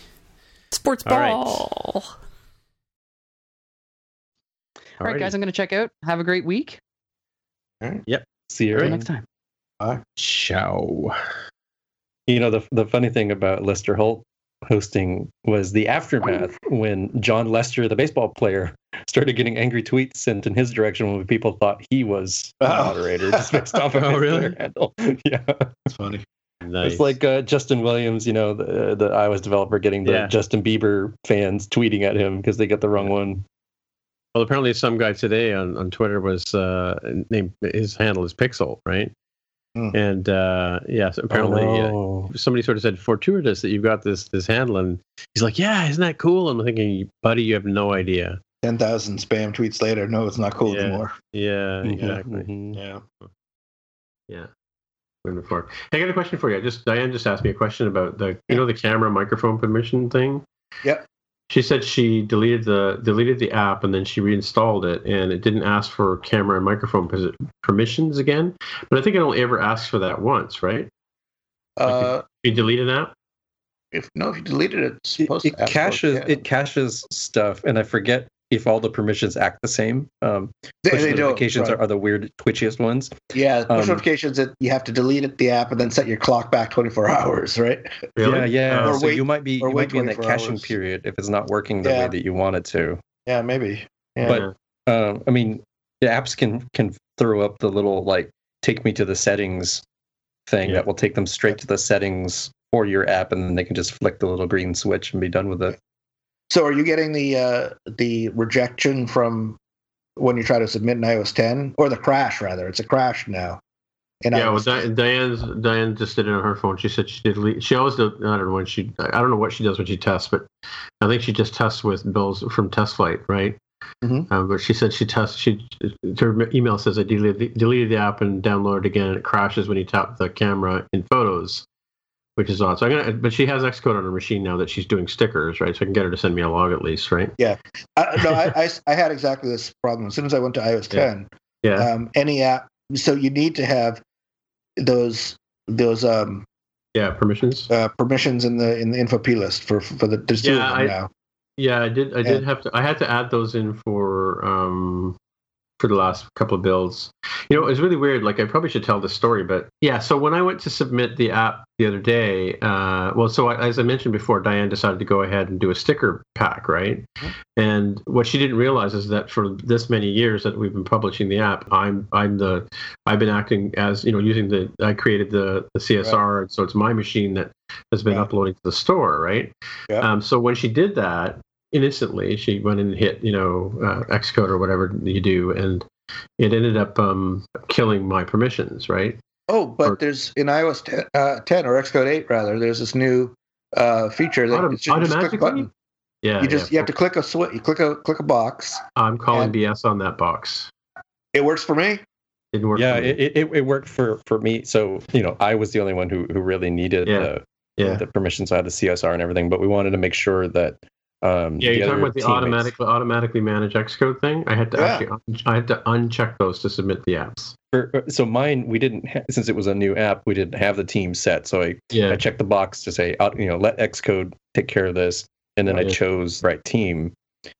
Sports ball. All right, Alrighty. guys, I'm going to check out. Have a great week. All right. Yep. See you Until around. next time. Ciao. You know, the, the funny thing about Lester Holt hosting was the aftermath when Jon Lester, the baseball player, started getting angry tweets sent in his direction when people thought he was the Oh. moderator just based off of Oh, really? Handle. Yeah. it's funny. Nice. It's like uh, Justin Williams, you know, the, the iOS developer getting the Yeah. Justin Bieber fans tweeting at him because they got the wrong one. well, apparently some guy today on, on Twitter was uh, named his handle is Pixel, right? Hmm. And uh, yes, apparently uh, Oh, somebody sort of said fortuitous that you've got this this handle, and he's like, yeah, isn't that cool? I'm thinking, buddy, you have no idea. Ten thousand spam tweets later. No, it's not cool Yeah. anymore. Yeah, Mhm, exactly. mhm. Yeah. Yeah. in the fork. Hey, I got a question for you. Just Diane just asked me a question about the you know the camera microphone permission thing. Yep. She said she deleted the deleted the app and then she reinstalled it and it didn't ask for camera and microphone permissions again. But I think it only ever asks for that once, right? Uh, You delete an app. if no, if you deleted it, it's It, supposed it to ask caches it caches stuff, and I forget if all the permissions act the same. Um, They- push they don't, notifications right. are, are the weird twitchiest ones. Yeah, push Um, notifications that you have to delete it, the app and then set your clock back 24 hours, right? Really? Yeah, yeah. Or so wait- you might be you might be in that caching hours. period if it's not working the Yeah. way that you want it to. Yeah, maybe. Yeah. But um, I mean, the apps can can throw up the little like take me to the settings thing Yeah. that will take them straight to the settings for your app, and then they can just flick the little green switch and be done with it. So are you getting the uh, the rejection from when you try to submit an iOS 10 or the crash rather? It's a crash now. In Yeah, well, iOS Di- Diane's Diane just did it on her phone. She said she did. She always does. I don't know when she. I don't know what she does when she tests, but I think she just tests with bills from TestFlight, right? Mhm. Um, but she said she tests. She her email says I deleted the, deleted the app and downloaded again. And it crashes when you tap the camera in photos, which is odd. So I'm gonna. But she has Xcode on her machine now that she's doing stickers, right? So I can get her to send me a log at least, right? Yeah. I, no, I, I, I had exactly this problem. As soon as I went to iOS 10, Yeah. um, any app, so you need to have those those um, yeah. Permissions. uh, permissions in the in the info p list for for the there's two Yeah, of them I- now. Yeah, I did. I did have to. I had to add those in for um for the last couple of builds. You know, it was really weird. Like I probably should tell the story, but yeah. So when I went to submit the app the other day, uh, well, so I, as I mentioned before, Diane decided to go ahead and do a sticker pack, right? And what she didn't realize is that for this many years that we've been publishing the app, I'm I'm the I've been acting as you know using the I created the the CSR, and so it's my machine that has been Right. uploading to the store, right? Yeah. Um, so when she did that, instantly she went and hit you know uh, Xcode or whatever you do, and it ended up um, killing my permissions, right? Oh, but Or- there's in iOS 10, uh, 10 or Xcode 8 rather. There's this new uh, feature that Autom- it's just, you just click a automatically? button. Yeah, You just yeah. you have to click a switch. You click a click a box. I'm calling BS on that box. It works for me. Didn't work. yeah, for me. it, it, it worked for, for me. So, you know, I was the only one who, who really needed Yeah. the, yeah. the permissions. I had the CSR and everything, but we wanted to make sure that. Um, Yeah, you're talking about the teammates- automatically automatically manage Xcode thing. I had to Yeah. actually un- I had to uncheck those to submit the apps. for- So mine, we didn't ha- since it was a new app, we didn't have the team set. So I, Yeah, I checked the box to say, uh, you know, let Xcode take care of this, and then I Yeah. chose right team.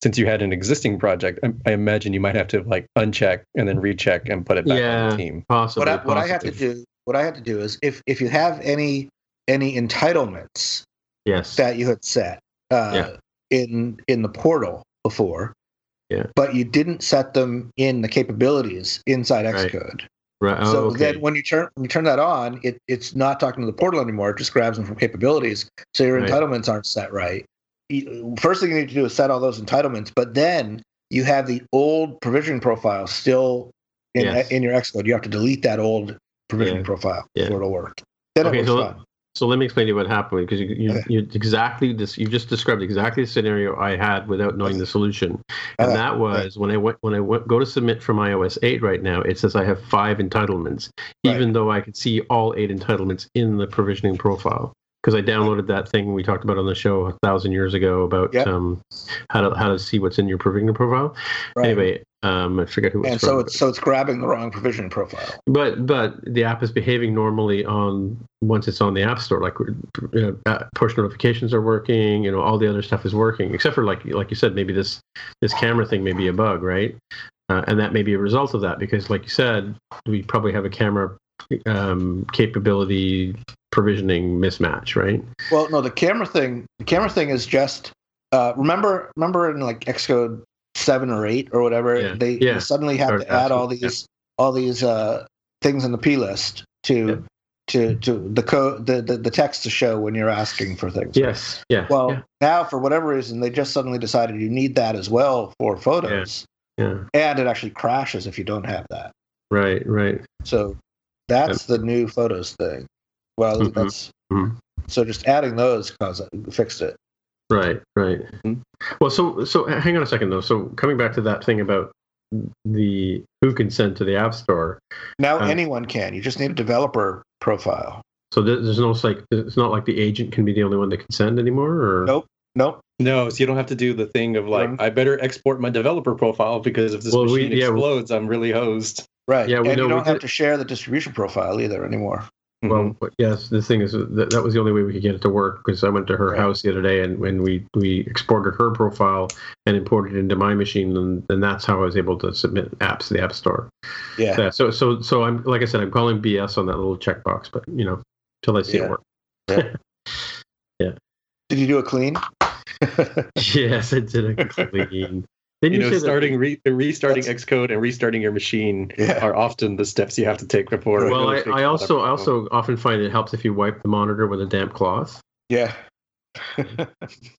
Since you had an existing project, I, I imagine you might have to like uncheck and then recheck and put it back on the team. possibly. What I, what I have to do what I have to do is if if you have any any entitlements Yes. that you had set uh, Yeah. In in the portal before, Yeah. but you didn't set them in the capabilities inside Xcode. right. Oh, so okay. then when you turn when you turn that on, it, it's not talking to the portal anymore. It just grabs them from capabilities. So your Right. entitlements aren't set right. First thing you need to do is set all those entitlements, but then you have the old provisioning profile still in Yes. in your Xcode. You have to delete that old provisioning Yeah. profile Yeah. before it'll work. Then Okay, it works so- fine. So let me explain to you what happened because you, you, you exactly this you just described exactly the scenario I had without knowing the solution, and Okay. that was when I went when I went, go to submit from iOS 8 right now. It says I have five entitlements, Right. even though I could see all eight entitlements in the provisioning profile because I downloaded that thing we talked about on the show a thousand years ago about Yep. um, how to how to see what's in your provisioning profile. Right. Anyway, um, I forget who. it was and so from. it's so it's grabbing the wrong provisioning profile. But but the app is behaving normally on once it's on the app store. Like you know, uh, push notifications are working. You know, all the other stuff is working, except for like like you said, maybe this this camera thing may be a bug, right? Uh, and that may be a result of that because, like you said, we probably have a camera um, capability provisioning mismatch, right? Well, no, the camera thing. The camera thing is just uh, remember remember in like Xcode seven or eight or whatever Yeah. they, Yeah. they suddenly have Or to add all these all these uh, things in the p list to Yeah. to to the code the, the the text to show when you're asking for things. Yes. Yeah. Well, yeah. now for whatever reason, they just suddenly decided you need that as well for photos, yeah. and it actually crashes if you don't have that. Right. Right. So that's the new photos thing. Well, Mhm. that's Mhm. so just adding those caused it, fixed it. Right, right. Mhm. Well, so so hang on a second though. So coming back to that thing about the who can send to the App Store. Now Uh, anyone can. You just need a developer profile. So there's no like it's not like the agent can be the only one that can send anymore. Or Nope. Nope. No, so you don't have to do the thing of like, Mhm. I better export my developer profile because if this Well, we- machine yeah, we- explodes, I'm really hosed. Right. Yeah, we and know you don't have did- to share the distribution profile either anymore. Well, Mhm. yes, the thing is that, that was the only way we could get it to work because I went to her Right. house the other day and when we we exported her profile and imported it into my machine, and, and that's how I was able to submit apps to the App Store. Yeah. Yeah. So so so I'm like I said, I'm calling BS on that little checkbox, but you know, till I see Yeah. it work. Yeah. Did you do a clean? yes, I did a clean. Then you know, say that- starting re- restarting Xcode and restarting your machine Yeah. are often the steps you have to take before. Well, really I, I also I also often find it helps if you wipe the monitor with a damp cloth. yeah.